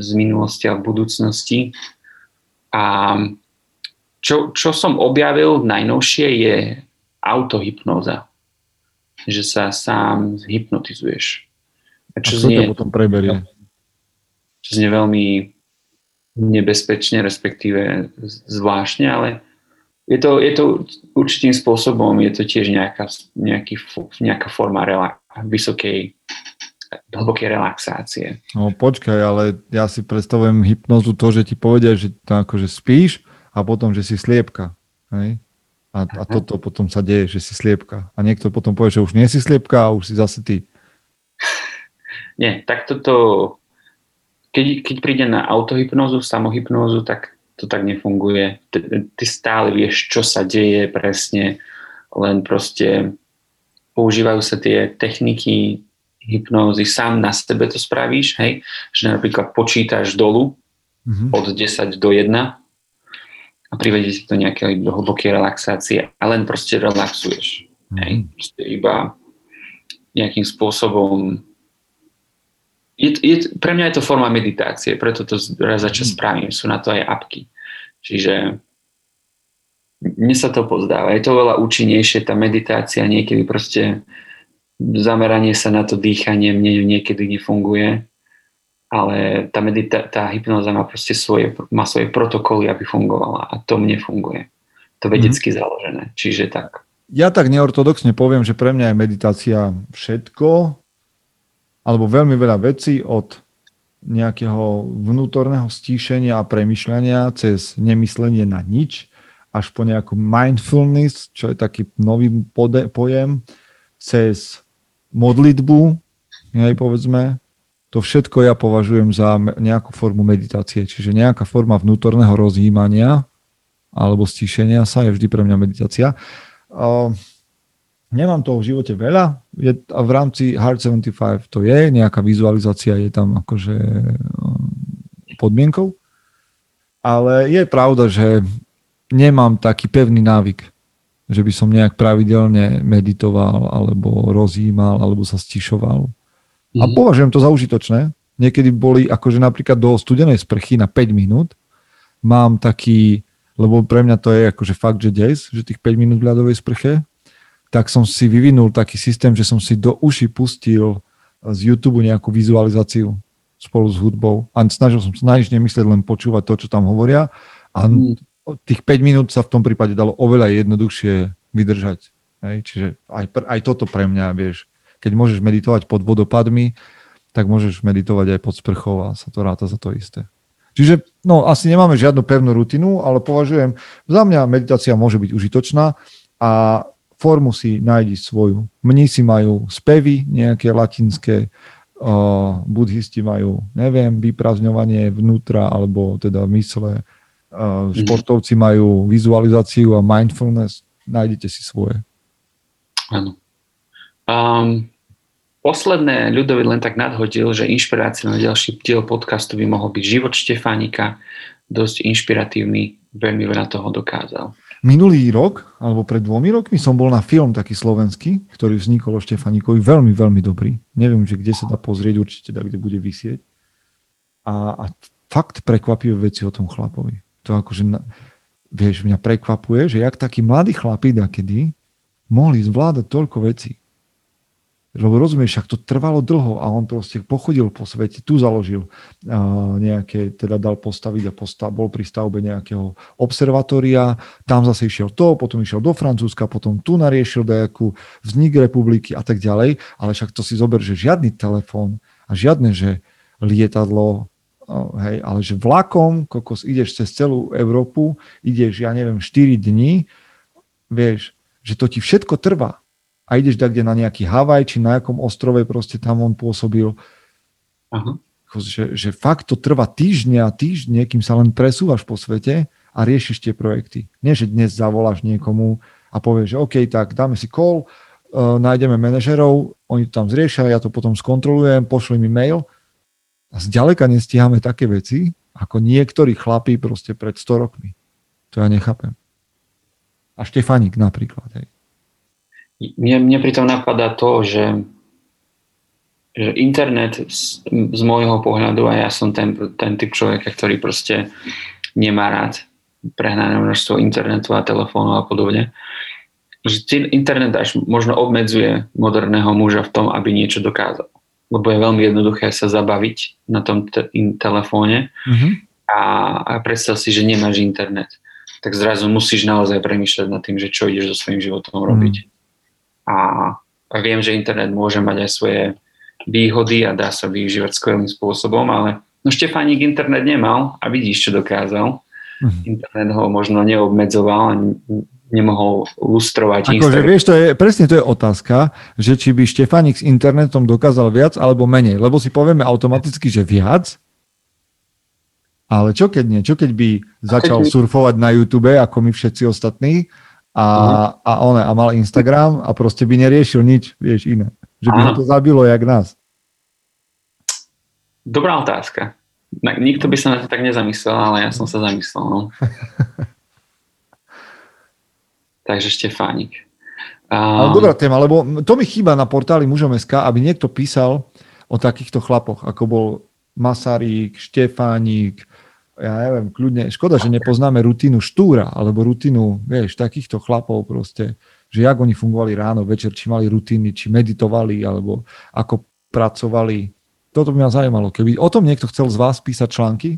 Speaker 2: z minulosti a budúcnosti. A čo, čo som objavil najnovšie je autohypnoza. Že sa sám hypnotizuješ.
Speaker 1: A čo a znie, potom preberie?
Speaker 2: Čo znie veľmi nebezpečne, respektíve zvláštne, ale je to, je to určitým spôsobom, je to tiež nejaká, nejaký, nejaká forma relax, vysokej, hlbokej relaxácie.
Speaker 1: No počkaj, ale ja si predstavujem hypnozu to, že ti povedia, že to akože spíš a potom, že si sliepka. Hej? A, a toto potom sa deje, že si sliepka. A niekto potom povie, že už nie si sliepka a už si zase ty.
Speaker 2: Nie, tak toto, keď, keď príde na autohypnózu, samohypnózu, tak to tak nefunguje. Ty, ty stále vieš, čo sa deje presne, len proste používajú sa tie techniky hypnózy, sám na sebe to spravíš, hej, že napríklad počítaš dolu mm-hmm. od 10 do 1 a privedie si to nejaké hlboké relaxácie a len proste relaxuješ. Mm-hmm. Hej, proste iba nejakým spôsobom je, je, pre mňa je to forma meditácie, preto to raz za čas mhm. spravím, sú na to aj apky. Čiže mne sa to pozdáva. Je to veľa účinnejšie, tá meditácia, niekedy proste zameranie sa na to dýchanie mne niekedy nefunguje, ale tá, medita- tá hypnoza má proste svoje, má svoje protokoly, aby fungovala a to mne funguje. To vedecky mm-hmm. založené, čiže tak.
Speaker 1: ja tak neortodoxne poviem, že pre mňa je meditácia všetko, alebo veľmi veľa vecí od nejakého vnútorného stíšenia a premyšľania cez nemyslenie na nič, až po nejakú mindfulness, čo je taký nový pojem, cez modlitbu, hej, povedzme, to všetko ja považujem za nejakú formu meditácie, čiže nejaká forma vnútorného rozjímania alebo stíšenia sa je vždy pre mňa meditácia. Nemám toho v živote veľa je, a v rámci Hard 75 to je, nejaká vizualizácia je tam akože uh, podmienkou, ale je pravda, že nemám taký pevný návyk, že by som nejak pravidelne meditoval alebo rozjímal alebo sa stišoval. A mhm. považujem to za užitočné. Niekedy boli akože napríklad do studenej sprchy na 5 minút mám taký, lebo pre mňa to je akože fakt, že des, že tých 5 minút v ľadovej sprche, tak som si vyvinul taký systém, že som si do uši pustil z YouTube nejakú vizualizáciu spolu s hudbou a snažil som sa na nič nemyslieť, len počúvať to, čo tam hovoria a mm. tých 5 minút sa v tom prípade dalo oveľa jednoduchšie vydržať. Hej? Čiže aj, aj toto pre mňa, vieš, keď môžeš meditovať pod vodopadmi, tak môžeš meditovať aj pod sprchou a sa to ráta za to isté. Čiže no, asi nemáme žiadnu pevnú rutinu, ale považujem, za mňa meditácia môže byť užitočná a formu si nájdi svoju. Mnísi majú spevy nejaké latinské, uh, buddhisti majú, neviem, vyprázdňovanie vnútra alebo teda mysle, uh, športovci majú vizualizáciu a mindfulness, nájdete si svoje.
Speaker 2: Áno. Um, posledné ľudovi len tak nadhodil, že inšpirácia na ďalší diel podcastu by mohol byť život Štefánika, dosť inšpiratívny, veľmi veľa toho dokázal.
Speaker 1: Minulý rok, alebo pred dvomi rokmi som bol na film taký slovenský, ktorý vznikol o Štefánikovi, veľmi, veľmi dobrý. Neviem, že kde sa dá pozrieť, určite da, kde bude vysieť. A, a fakt prekvapivé veci o tom chlapovi. To akože, vieš, mňa prekvapuje, že jak takí mladí chlapi kedy mohli zvládať toľko vecí lebo rozumieš, však to trvalo dlho a on proste pochodil po svete, tu založil nejaké, teda dal postaviť a postav, bol pri stavbe nejakého observatória, tam zase išiel to, potom išiel do Francúzska, potom tu nariešil nejakú vznik republiky a tak ďalej, ale však to si zober, že žiadny telefón a žiadne, že lietadlo, hej, ale že vlakom, kokos, ideš cez celú Európu, ideš, ja neviem, 4 dní, vieš, že to ti všetko trvá a ideš kde na nejaký Havaj, či na jakom ostrove proste tam on pôsobil. Aha. Že, že fakt to trvá týždne a týždne, kým sa len presúvaš po svete a riešiš tie projekty. Nie, že dnes zavoláš niekomu a povieš, že OK, tak dáme si call, uh, nájdeme manažerov, oni to tam zriešia, ja to potom skontrolujem, pošli mi mail a zďaleka nestíhame také veci, ako niektorí chlapí proste pred 100 rokmi. To ja nechápem. A Štefanik napríklad. Hej.
Speaker 2: Mne, mne pritom napadá to, že, že internet z, z môjho pohľadu, a ja som ten, ten typ človeka, ktorý proste nemá rád prehnané množstvo internetu a telefónu a podobne, že internet až možno obmedzuje moderného muža v tom, aby niečo dokázal. Lebo je veľmi jednoduché sa zabaviť na tom te- telefóne mm-hmm. a, a predstav si, že nemáš internet. Tak zrazu musíš naozaj premýšľať nad tým, že čo ideš so svojím životom robiť. Mm a viem, že internet môže mať aj svoje výhody a dá sa využívať skvelým spôsobom, ale no Štefánik internet nemal a vidíš, čo dokázal. Mhm. Internet ho možno neobmedzoval a nemohol lustrovať.
Speaker 1: Akože vieš, to je, presne to je otázka, že či by Štefánik s internetom dokázal viac alebo menej, lebo si povieme automaticky, že viac, ale čo keď nie? Čo keď by začal keď surfovať na YouTube, ako my všetci ostatní, a, uh-huh. a, one, a mal Instagram a proste by neriešil nič, vieš, iné. Že by to zabilo jak nás.
Speaker 2: Dobrá otázka. Nikto by sa na to tak nezamyslel, ale ja som sa zamyslel. No. Takže Štefánik.
Speaker 1: Um... Ale dobrá téma, lebo to mi chýba na portáli mužom.sk, aby niekto písal o takýchto chlapoch, ako bol Masarík, Štefánik, ja neviem, kľudne, škoda, že nepoznáme rutinu Štúra, alebo rutinu, vieš, takýchto chlapov proste, že jak oni fungovali ráno, večer, či mali rutiny, či meditovali, alebo ako pracovali. Toto by ma zaujímalo. Keby o tom niekto chcel z vás písať články,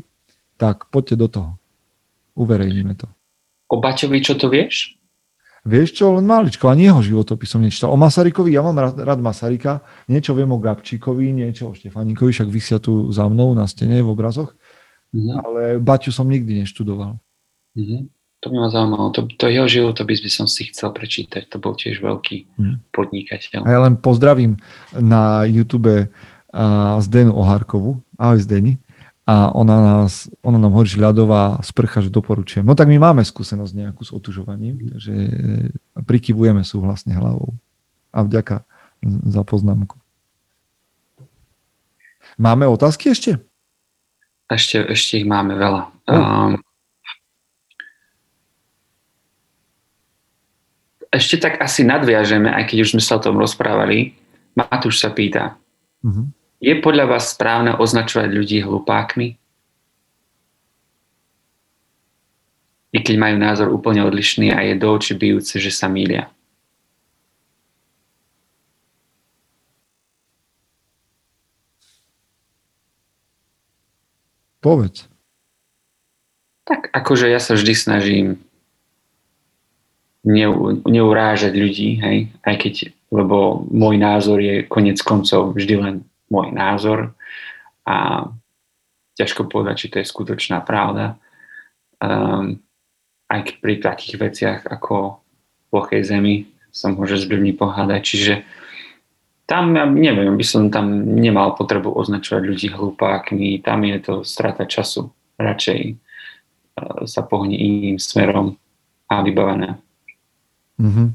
Speaker 1: tak poďte do toho. Uverejníme to.
Speaker 2: O Baťovi čo to vieš?
Speaker 1: Vieš čo, len maličko, ani jeho životopis som nečítal. O Masarykovi, ja mám rád, rád Masaryka, niečo viem o Gabčíkovi, niečo o Štefaníkovi, však vysia tu za mnou na stene v obrazoch, mm-hmm. ale Baťu som nikdy neštudoval.
Speaker 2: Mm-hmm. To by ma zaujímalo. To, to jeho životopis by som si chcel prečítať. To bol tiež veľký mm. podnikateľ.
Speaker 1: A ja len pozdravím na YouTube uh, Zdenu Oharkovu. Ahoj Zdeni a ona, nás, ona nám hovorí, že ľadová sprcha, že doporučujem. No tak my máme skúsenosť nejakú s otužovaním, takže e, prikyvujeme súhlasne hlavou. A vďaka za poznámku. Máme otázky ešte?
Speaker 2: Ešte, ešte ich máme veľa. Um, ešte tak asi nadviažeme, aj keď už sme sa o tom rozprávali. Matúš sa pýta. Uh-huh je podľa vás správne označovať ľudí hlupákmi? I keď majú názor úplne odlišný a je do očí bijúce, že sa mília.
Speaker 1: Povedz.
Speaker 2: Tak akože ja sa vždy snažím neurážať ľudí, hej, aj keď, lebo môj názor je konec koncov vždy len môj názor a ťažko povedať, či to je skutočná pravda. Um, aj pri takých veciach ako plochej zemi sa môže s ľuďmi pohádať. Čiže tam, ja neviem, by som tam nemal potrebu označovať ľudí hlupákmi, tam je to strata času. Radšej uh, sa pohne iným smerom a vybavené.
Speaker 1: Mm-hmm.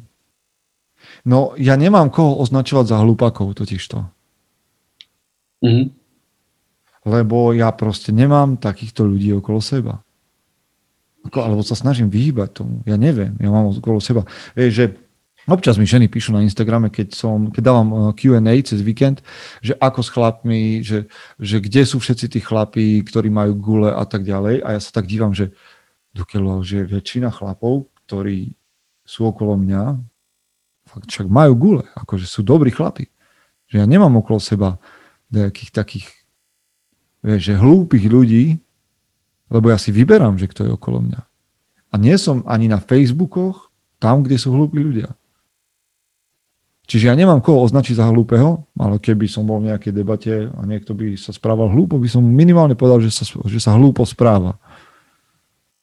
Speaker 1: No, ja nemám koho označovať za hlupákov totižto. Mm-hmm. Lebo ja proste nemám takýchto ľudí okolo seba. Ako, alebo sa snažím vyhýbať tomu. Ja neviem, ja mám okolo seba. Vieš, že občas mi ženy píšu na Instagrame, keď, som, keď dávam uh, Q&A cez víkend, že ako s chlapmi, že, že kde sú všetci tí chlapí, ktorí majú gule a tak ďalej. A ja sa tak dívam, že dokiaľ, že väčšina chlapov, ktorí sú okolo mňa, fakt však majú gule, akože sú dobrí chlapi. Že ja nemám okolo seba nejakých takých, vieš, že hlúpych ľudí, lebo ja si vyberám, že kto je okolo mňa. A nie som ani na Facebookoch, tam, kde sú hlúpi ľudia. Čiže ja nemám koho označiť za hlúpeho, ale keby som bol v nejakej debate a niekto by sa správal hlúpo, by som minimálne povedal, že sa, že sa hlúpo správa.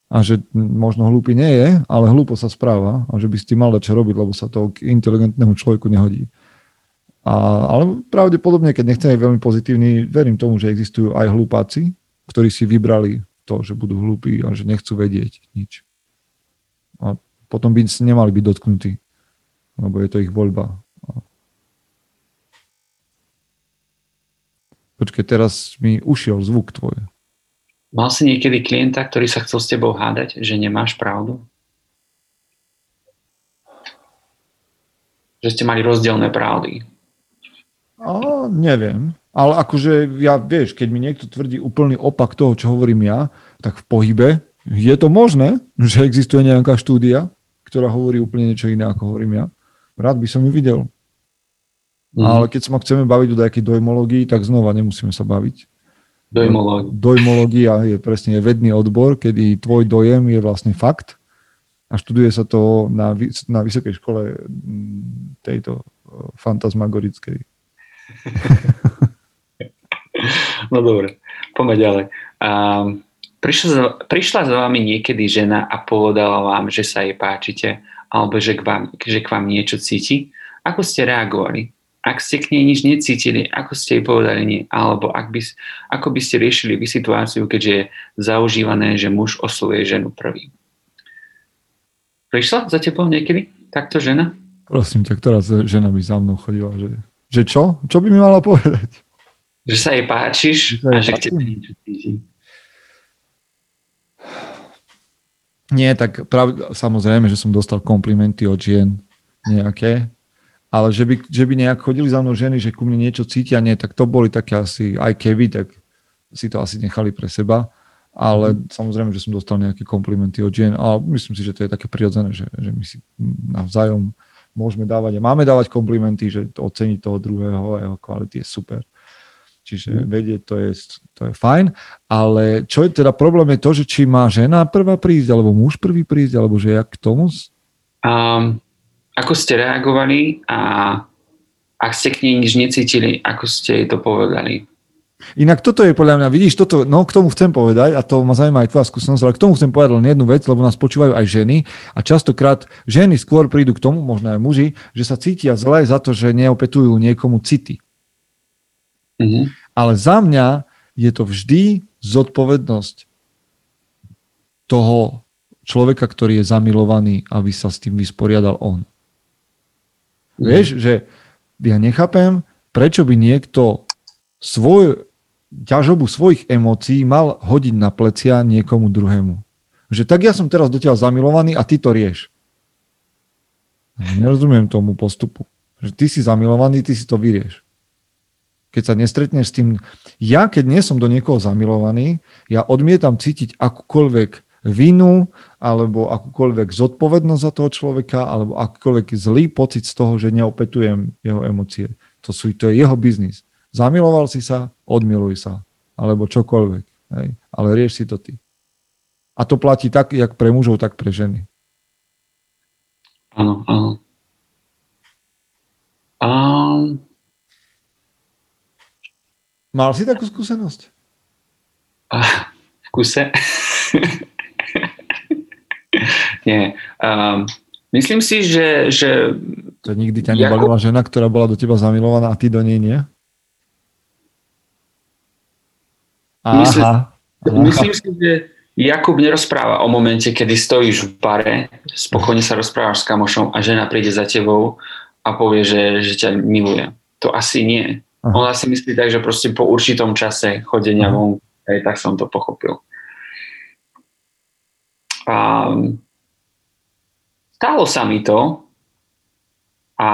Speaker 1: A že možno hlúpy nie je, ale hlúpo sa správa a že by si tým mal čo robiť, lebo sa to k inteligentnému človeku nehodí. A, ale pravdepodobne, keď nechceme veľmi pozitívny, verím tomu, že existujú aj hlupáci, ktorí si vybrali to, že budú hlúpi a že nechcú vedieť nič. A potom by nemali byť dotknutí, lebo je to ich voľba. Počkej, teraz mi ušiel zvuk tvoj.
Speaker 2: Mal si niekedy klienta, ktorý sa chcel s tebou hádať, že nemáš pravdu? Že ste mali rozdielne pravdy.
Speaker 1: A, neviem. Ale akože ja, vieš, keď mi niekto tvrdí úplný opak toho, čo hovorím ja, tak v pohybe je to možné, že existuje nejaká štúdia, ktorá hovorí úplne niečo iné, ako hovorím ja. Rád by som ju videl. Mm. Ale keď sa ma chceme baviť o nejakej dojmológii, tak znova nemusíme sa baviť.
Speaker 2: Dojmológia.
Speaker 1: Dojmológia je presne vedný odbor, kedy tvoj dojem je vlastne fakt a študuje sa to na, na vysokej škole tejto fantasmagorickej.
Speaker 2: no dobre, poďme ďalej. Um, prišla, za, prišla za vami niekedy žena a povedala vám, že sa jej páčite, alebo že k vám, že k vám niečo cíti? Ako ste reagovali? Ak ste k nej nič necítili, ako ste jej povedali nie? Alebo ak by, ako by ste riešili vy situáciu, keďže je zaužívané, že muž oslovuje ženu prvý? Prišla za tebou niekedy takto žena?
Speaker 1: Prosím ťa, ktorá žena by za mnou chodila, že že čo? Čo by mi mala povedať?
Speaker 2: Že sa jej páčiš že a že k tebe niečo cíti.
Speaker 1: Nie, tak prav, samozrejme, že som dostal komplimenty od žien nejaké, ale že by, že by nejak chodili za mnou ženy, že ku mne niečo cítia, nie, tak to boli také asi, aj keby, tak si to asi nechali pre seba, ale mm. samozrejme, že som dostal nejaké komplimenty od žien a myslím si, že to je také prirodzené, že, že my si navzájom môžeme dávať a máme dávať komplimenty, že oceniť toho druhého a jeho kvality je super. Čiže mm. vedieť, to je, to je fajn, ale čo je teda problém je to, že či má žena prvá prísť, alebo muž prvý prísť, alebo že jak k tomu?
Speaker 2: Um, ako ste reagovali a ak ste k nej nič necítili, ako ste jej to povedali?
Speaker 1: Inak toto je podľa mňa, vidíš, toto, no k tomu chcem povedať, a to ma zaujíma aj tvoja skúsenosť, ale k tomu chcem povedať len jednu vec, lebo nás počúvajú aj ženy a častokrát ženy skôr prídu k tomu, možno aj muži, že sa cítia zle za to, že neopetujú niekomu city. Mm-hmm. Ale za mňa je to vždy zodpovednosť toho človeka, ktorý je zamilovaný, aby sa s tým vysporiadal on. Mm-hmm. Vieš, že ja nechápem, prečo by niekto svoj, ťažobu svojich emócií mal hodiť na plecia niekomu druhému. Že tak ja som teraz do teba zamilovaný a ty to rieš. Nerozumiem tomu postupu. Že ty si zamilovaný, ty si to vyrieš. Keď sa nestretneš s tým... Ja, keď nie som do niekoho zamilovaný, ja odmietam cítiť akúkoľvek vinu, alebo akúkoľvek zodpovednosť za toho človeka, alebo akúkoľvek zlý pocit z toho, že neopetujem jeho emócie. To, sú, to je jeho biznis. Zamiloval si sa, odmiluj sa. Alebo čokoľvek. Hej? Ale rieš si to ty. A to platí tak, jak pre mužov, tak pre ženy.
Speaker 2: Áno, áno. Um...
Speaker 1: Mal si takú skúsenosť?
Speaker 2: V kuse? Nie. Um, myslím si, že... že
Speaker 1: to nikdy ťa nebalila žena, ktorá bola do teba zamilovaná a ty do nej nie?
Speaker 2: Aha. Myslím, Aha. myslím si, že Jakub nerozpráva o momente, kedy stojíš v bare, spokojne sa rozprávaš s kamošom a žena príde za tebou a povie, že, že ťa miluje. To asi nie. Aha. On asi myslí tak, že proste po určitom čase chodenia von, aj tak som to pochopil. A stalo sa mi to a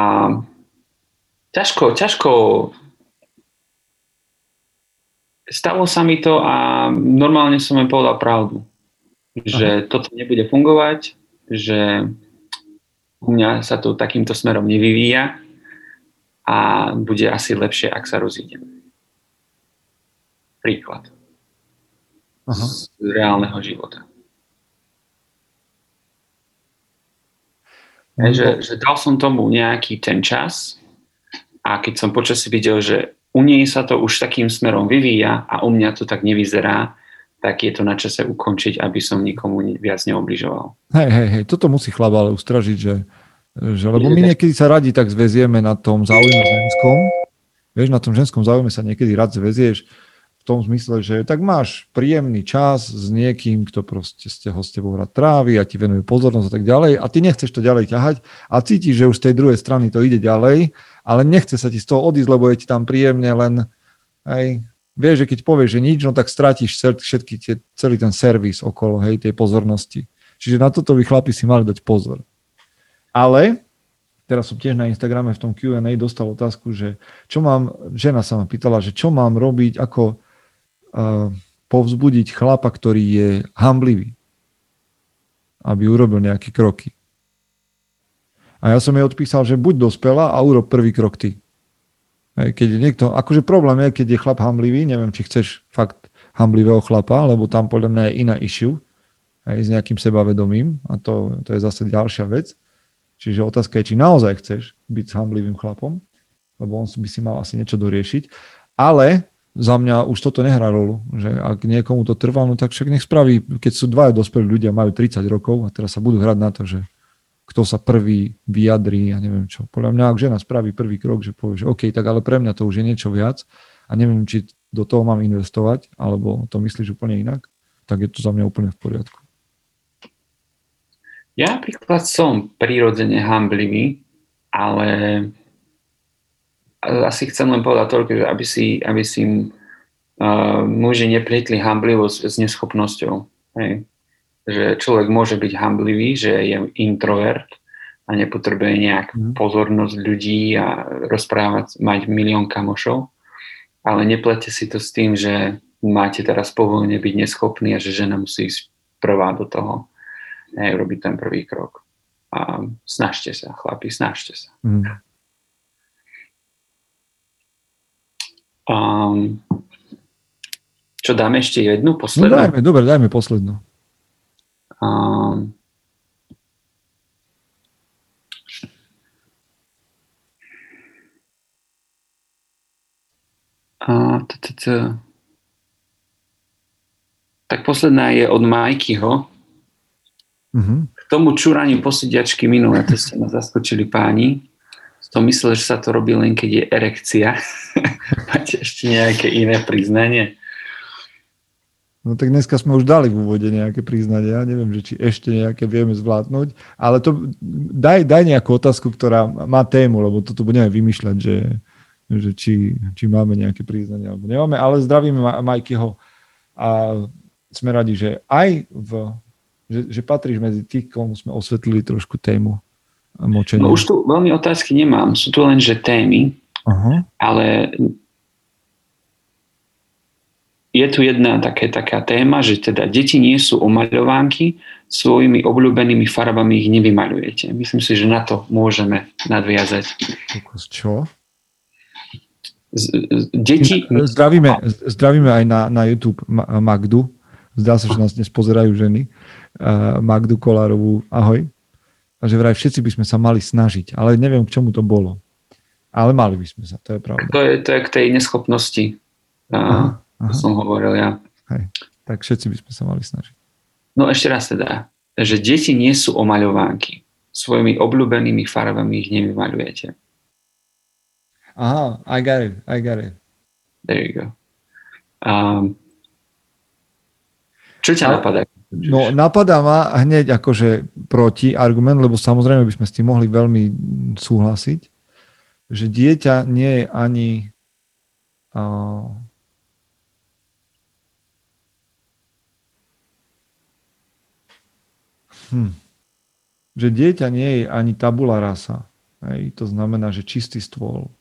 Speaker 2: ťažko, ťažko stalo sa mi to a normálne som im povedal pravdu. Že Aha. toto nebude fungovať, že u mňa sa to takýmto smerom nevyvíja a bude asi lepšie, ak sa rozídem. Príklad. Aha. Z reálneho života. No, že, že dal som tomu nejaký ten čas a keď som počasí videl, že u nej sa to už takým smerom vyvíja a u mňa to tak nevyzerá, tak je to na čase ukončiť, aby som nikomu viac neobližoval.
Speaker 1: Hej, hej, hej, toto musí chlap ale ustražiť, že, že lebo my niekedy sa radi tak zväzieme na tom záujme ženskom, vieš, na tom ženskom záujme sa niekedy rád zväzieš, v tom zmysle, že tak máš príjemný čas s niekým, kto proste ste ho s tebou rád trávi a ti venuje pozornosť a tak ďalej a ty nechceš to ďalej ťahať a cítiš, že už z tej druhej strany to ide ďalej, ale nechce sa ti z toho odísť, lebo je ti tam príjemne, len aj vieš, že keď povieš, že nič, no tak strátiš všetky tie, celý ten servis okolo hej, tej pozornosti. Čiže na toto by chlapi si mali dať pozor. Ale teraz som tiež na Instagrame v tom Q&A dostal otázku, že čo mám, žena sa ma pýtala, že čo mám robiť, ako povzbudiť chlapa, ktorý je hamblivý, aby urobil nejaké kroky. A ja som jej odpísal, že buď dospela a urob prvý krok ty. Keď je niekto, akože problém je, keď je chlap hamblivý, neviem, či chceš fakt hamblivého chlapa, lebo tam podľa mňa je iná issue, aj s nejakým sebavedomím a to, to je zase ďalšia vec. Čiže otázka je, či naozaj chceš byť s hamblivým chlapom, lebo on by si mal asi niečo doriešiť. Ale za mňa už toto nehrá rolu, že ak niekomu to trvá, no tak však nech spraví, keď sú dvaja dospelí ľudia, majú 30 rokov a teraz sa budú hrať na to, že kto sa prvý vyjadrí a ja neviem čo. Podľa mňa, ak žena spraví prvý krok, že povie, že OK, tak ale pre mňa to už je niečo viac a neviem, či do toho mám investovať, alebo to myslíš úplne inak, tak je to za mňa úplne v poriadku.
Speaker 2: Ja napríklad som prirodzene hamblivý, ale asi chcem len povedať toľko, aby si, aby si uh, muži neplietli hamblivosť s neschopnosťou. Hej. Že človek môže byť hamblivý, že je introvert a nepotrebuje nejak mm. pozornosť ľudí a rozprávať, mať milión kamošov, ale neplete si to s tým, že máte teraz povolenie byť neschopný a že žena musí ísť prvá do toho, hej, robiť ten prvý krok. A snažte sa, chlapi, snažte sa. Mm. Um, čo dáme ešte jednu no poslednú?
Speaker 1: No dajme, dobre, dajme poslednú.
Speaker 2: Um. Tak posledná je od Majkyho. Mhm. K tomu čúraniu posidiačky minulé, to ste ma zaskočili páni. V myslel, že sa to robí len keď je erekcia. Máte ešte nejaké iné priznanie?
Speaker 1: No tak dneska sme už dali v úvode nejaké priznanie. Ja neviem, že či ešte nejaké vieme zvládnuť, ale to daj, daj nejakú otázku, ktorá má tému, lebo toto budeme vymýšľať, že, že či, či máme nejaké priznanie alebo nemáme, ale zdravíme Majkyho a sme radi, že aj v, že, že patríš medzi tých, komu sme osvetlili trošku tému močenia.
Speaker 2: No už tu veľmi otázky nemám, sú tu len, že témy, uh-huh. ale je tu jedna také, taká téma, že teda deti nie sú omaľovánky, svojimi obľúbenými farbami ich nevymaľujete. Myslím si, že na to môžeme nadviazať.
Speaker 1: Čo?
Speaker 2: Z, deti...
Speaker 1: Zdravíme, zdravíme aj na, na YouTube Magdu. Zdá sa, že nás dnes pozerajú ženy. Uh, Magdu Kolárovú. Ahoj. A že vraj všetci by sme sa mali snažiť, ale neviem, k čomu to bolo. Ale mali by sme sa, to je pravda.
Speaker 2: To je, to je k tej neschopnosti. Uh, Aha. To som hovoril ja.
Speaker 1: Hej. Tak všetci by sme sa mali snažiť.
Speaker 2: No ešte raz teda, že deti nie sú omaľovánky. Svojimi obľúbenými farbami ich nevymaľujete.
Speaker 1: Aha, I got it, I got it.
Speaker 2: There you go. Um, čo ťa napadá?
Speaker 1: No, napadá ma hneď akože proti argument, lebo samozrejme by sme s tým mohli veľmi súhlasiť, že dieťa nie je ani uh, Hm. Že dieťa nie je ani tabula rasa. Hej. To znamená, že čistý stôl.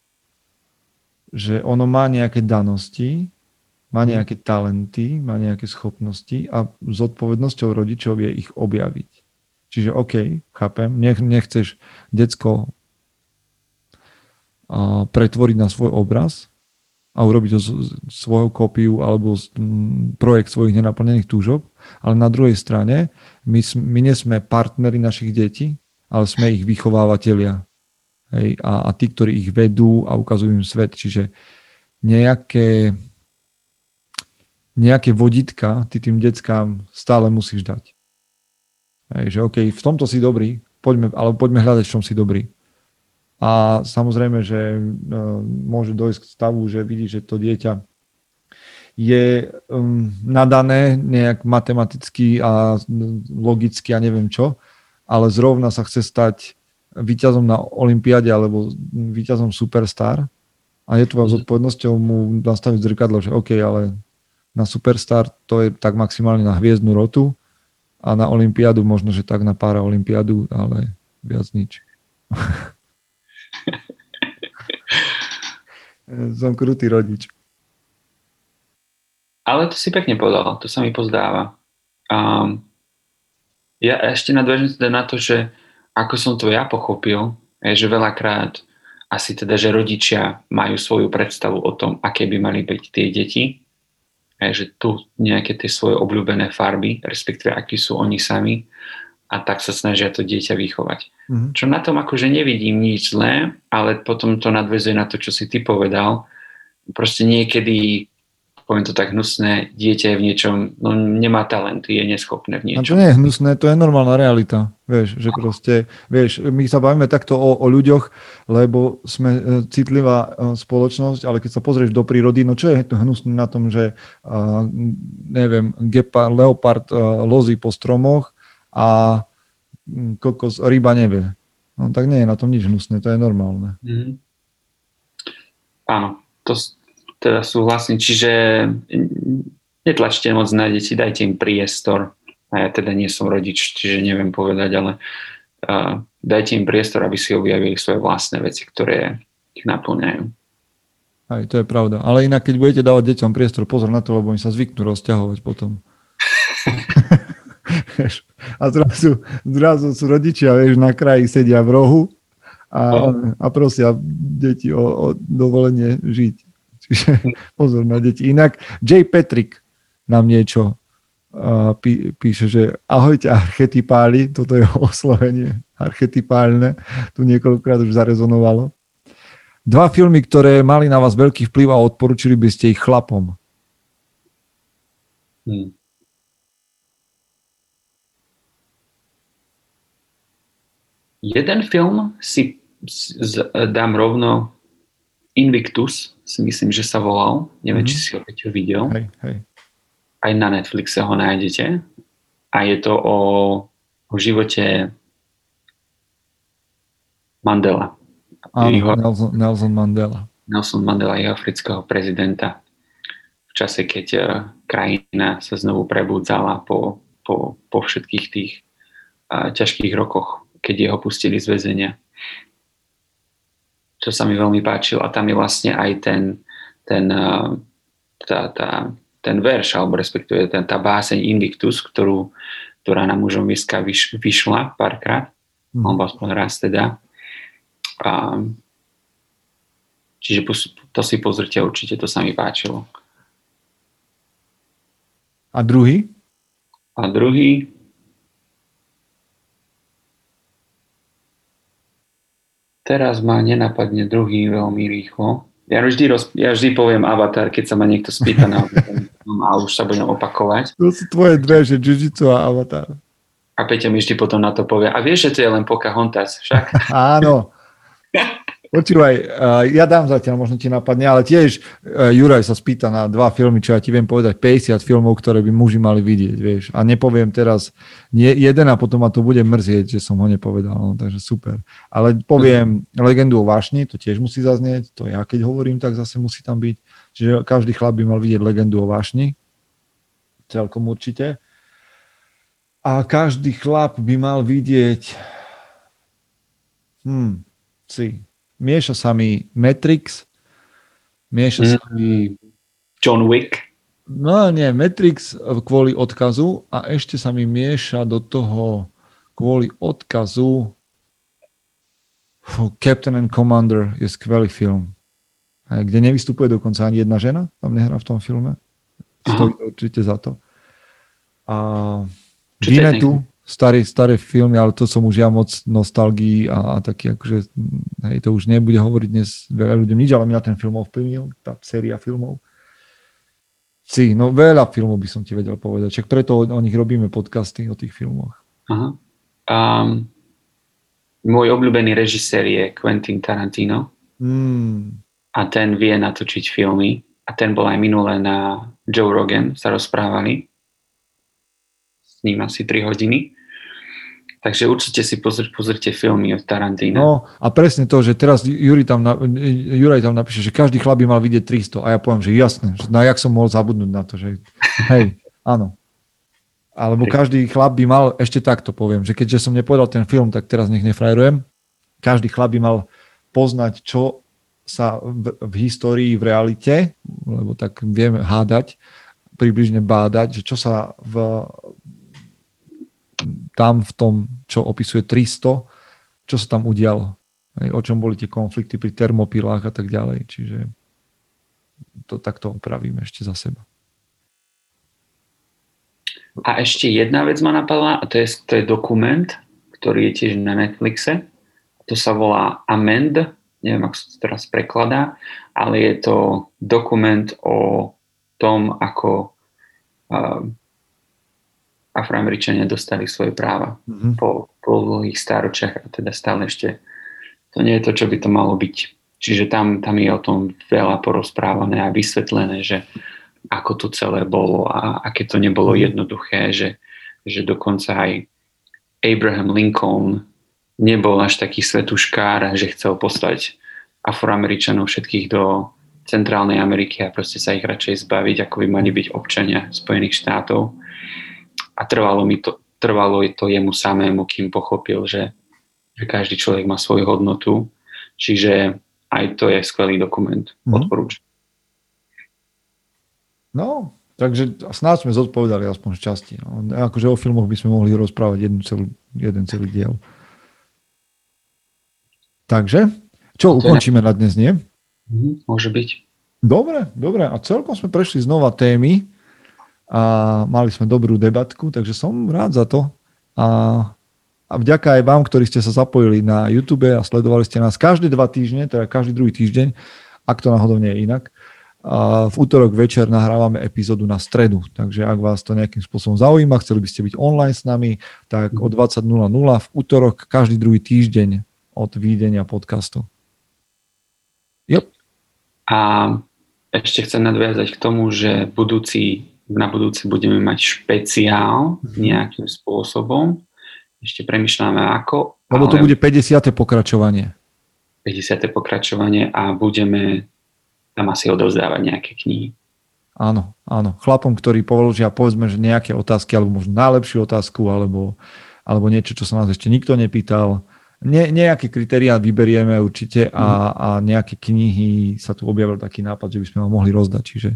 Speaker 1: Že ono má nejaké danosti, má hm. nejaké talenty, má nejaké schopnosti a s odpovednosťou rodičov je ich objaviť. Čiže OK, chápem, nech, nechceš decko pretvoriť na svoj obraz a urobiť svoju kópiu alebo projekt svojich nenaplnených túžob, ale na druhej strane my, my nie sme partneri našich detí, ale sme ich vychovávateľia. Hej, a, a tí, ktorí ich vedú a ukazujú im svet. Čiže nejaké, nejaké vodítka ty tým deckám stále musíš dať. Hej, že OK, v tomto si dobrý, poďme, ale poďme hľadať, v čom si dobrý. A samozrejme, že e, môže dojsť k stavu, že vidí, že to dieťa je um, nadané nejak matematicky a logicky a neviem čo, ale zrovna sa chce stať víťazom na Olympiade alebo víťazom Superstar a je tu vás mhm. zodpovednosťou mu nastaviť zrkadlo, že OK, ale na Superstar to je tak maximálne na hviezdnu rotu a na Olympiádu možno, že tak na pára Olympiádu, ale viac nič. Som krutý rodič.
Speaker 2: Ale to si pekne povedal, to sa mi pozdáva. Um, ja ešte nadväžím teda na to, že ako som to ja pochopil, je, že veľakrát asi teda, že rodičia majú svoju predstavu o tom, aké by mali byť tie deti, je, že tu nejaké tie svoje obľúbené farby, respektíve akí sú oni sami a tak sa snažia to dieťa vychovať. Mm-hmm. Čo na tom akože nevidím nič zlé, ale potom to nadvezuje na to, čo si ty povedal. Proste niekedy poviem to tak hnusné, dieťa je v niečom, no nemá talent, je neschopné v niečom.
Speaker 1: A to nie je hnusné, to je normálna realita. Vieš, že proste, vieš, my sa bavíme takto o, o ľuďoch, lebo sme e, citlivá e, spoločnosť, ale keď sa pozrieš do prírody, no čo je to hnusné na tom, že uh, neviem, gepard, leopard uh, lozí po stromoch a kokos, ryba nevie. No tak nie je na tom nič hnusné, to je normálne. Mm-hmm.
Speaker 2: Áno, to, teda súhlasím, čiže netlačte moc na deti, dajte im priestor. A ja teda nie som rodič, čiže neviem povedať, ale uh, dajte im priestor, aby si objavili svoje vlastné veci, ktoré ich naplňajú.
Speaker 1: Aj to je pravda. Ale inak, keď budete dávať deťom priestor, pozor na to, lebo oni sa zvyknú rozťahovať potom. a zrazu, zrazu sú rodičia, vieš, na kraji sedia v rohu a, a prosia deti o, o dovolenie žiť. Čiže pozor na deti. Inak J. Patrick nám niečo uh, pí, píše, že ahojte archetypáli, toto je oslovenie archetypálne, tu niekoľkokrát už zarezonovalo. Dva filmy, ktoré mali na vás veľký vplyv a odporúčili by ste ich chlapom. Hmm.
Speaker 2: Jeden film si dám rovno Invictus, si myslím, že sa volal. Neviem, mm-hmm. či si ho Peťo videl.
Speaker 1: Hej, hej.
Speaker 2: Aj na Netflixe ho nájdete. A je to o, o živote Mandela.
Speaker 1: Áno, jeho, Nelson, Nelson Mandela.
Speaker 2: Nelson Mandela, jeho afrického prezidenta. V čase, keď uh, krajina sa znovu prebudzala po, po, po všetkých tých uh, ťažkých rokoch, keď jeho pustili z väzenia čo sa mi veľmi páčilo. A tam je vlastne aj ten, ten, eh, tá, tá, ten verš, alebo respektíve ten, tá báseň Invictus, ktorú, ktorá na mužom Viska vyš, vyšla párkrát, mm. alebo aspoň raz teda. A, čiže to si pozrite určite, to sa mi páčilo.
Speaker 1: A druhý?
Speaker 2: A druhý, Teraz ma nenapadne druhý veľmi rýchlo. Ja vždy, roz, ja vždy poviem Avatar, keď sa ma niekto spýta na a už sa budem opakovať.
Speaker 1: To sú tvoje dve, že Jiu-Jitsu a Avatar.
Speaker 2: A Peťo mi vždy potom na to povie. A vieš, že to je len Pocahontas, však?
Speaker 1: Áno. Počúvaj, ja dám zatiaľ, možno ti napadne, ale tiež e, Juraj sa spýta na dva filmy, čo ja ti viem povedať, 50 filmov, ktoré by muži mali vidieť, vieš. A nepoviem teraz nie, jeden a potom ma to bude mrzieť, že som ho nepovedal, no, takže super. Ale poviem legendu o vášni, to tiež musí zaznieť, to ja keď hovorím, tak zase musí tam byť. Čiže každý chlap by mal vidieť legendu o vášni, celkom určite. A každý chlap by mal vidieť hmm, si, mieša sa mi Matrix, mieša mm. sa mi...
Speaker 2: John Wick.
Speaker 1: No nie, Matrix kvôli odkazu a ešte sa mi mieša do toho kvôli odkazu Captain and Commander je skvelý film. Kde nevystupuje dokonca ani jedna žena, tam nehrá v tom filme. Stojí určite za to. A Vinetu, staré, staré filmy, ale to som už ja moc nostalgii a, a taký akože, hej, to už nebude hovoriť dnes veľa ľuďom nič, ale mňa ten film ovplyvnil, tá séria filmov. Si, no veľa filmov by som ti vedel povedať, však preto o, o nich robíme podcasty, o tých filmoch.
Speaker 2: Aha. Um, môj obľúbený režisér je Quentin Tarantino mm. a ten vie natočiť filmy a ten bol aj minulé na Joe Rogan, sa rozprávali s ním asi 3 hodiny Takže určite si pozr- pozrite filmy od Tarantina.
Speaker 1: No a presne to, že teraz Juraj tam, na, Juraj tam napíše, že každý chlap by mal vidieť 300 a ja poviem, že jasné, že na jak som mohol zabudnúť na to, že hej, áno. Alebo každý chlap by mal, ešte takto poviem, že keďže som nepovedal ten film, tak teraz nech nefrajerujem. Každý chlap by mal poznať, čo sa v, v histórii, v realite, lebo tak vieme hádať, približne bádať, že čo sa v, tam v tom, čo opisuje 300, čo sa tam udialo. O čom boli tie konflikty pri termopilách a tak ďalej. Čiže to takto opravíme ešte za seba.
Speaker 2: A ešte jedna vec ma napadla, a to je, to je dokument, ktorý je tiež na Netflixe. To sa volá Amend, neviem, ako sa to teraz prekladá, ale je to dokument o tom, ako Afroameričania dostali svoje práva mm-hmm. po, po dlhých stáročiach a teda stále ešte to nie je to, čo by to malo byť. Čiže tam, tam je o tom veľa porozprávané a vysvetlené, že ako to celé bolo a aké to nebolo mhm. jednoduché, že, že dokonca aj Abraham Lincoln nebol až taký svetuškár, že chcel poslať Afroameričanov všetkých do Centrálnej Ameriky a proste sa ich radšej zbaviť, ako by mali byť občania Spojených štátov a trvalo mi to, trvalo to jemu samému, kým pochopil, že, že každý človek má svoju hodnotu. Čiže aj to je skvelý dokument. Mm-hmm. Odporúčam.
Speaker 1: No, takže snáď sme zodpovedali aspoň z časti. No. Akože o filmoch by sme mohli rozprávať jeden celý, jeden celý diel. Takže, čo, ukončíme na dnes, nie?
Speaker 2: Mm, môže byť.
Speaker 1: Dobre, dobre. A celkom sme prešli znova témy a mali sme dobrú debatku, takže som rád za to. A a vďaka aj vám, ktorí ste sa zapojili na YouTube a sledovali ste nás každé dva týždne, teda každý druhý týždeň, ak to náhodou nie je inak. A v útorok večer nahrávame epizódu na stredu, takže ak vás to nejakým spôsobom zaujíma, chceli by ste byť online s nami, tak o 20.00 v útorok každý druhý týždeň od výdenia podcastu.
Speaker 2: Yep. A ešte chcem nadviazať k tomu, že budúci, na budúci budeme mať špeciál mhm. nejakým spôsobom ešte premyšľame ako.
Speaker 1: Lebo to bude 50. pokračovanie.
Speaker 2: 50. pokračovanie a budeme tam asi odovzdávať nejaké knihy.
Speaker 1: Áno, áno. Chlapom, ktorí položia povedzme, že nejaké otázky, alebo možno najlepšiu otázku, alebo, alebo niečo, čo sa nás ešte nikto nepýtal. Ne, nejaké kritériá vyberieme určite a, mhm. a nejaké knihy sa tu objavil taký nápad, že by sme ho mohli rozdať. Čiže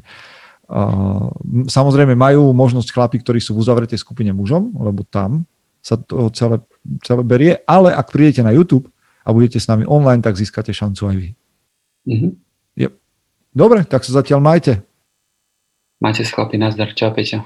Speaker 1: samozrejme majú možnosť chlapi, ktorí sú v uzavretej skupine mužom, lebo tam sa to celé, celé berie, ale ak prídete na YouTube a budete s nami online, tak získate šancu aj vy. Mm-hmm. Yep. Dobre, tak sa zatiaľ majte.
Speaker 2: Máte s chlapi, nazdar. Čau, Peťa.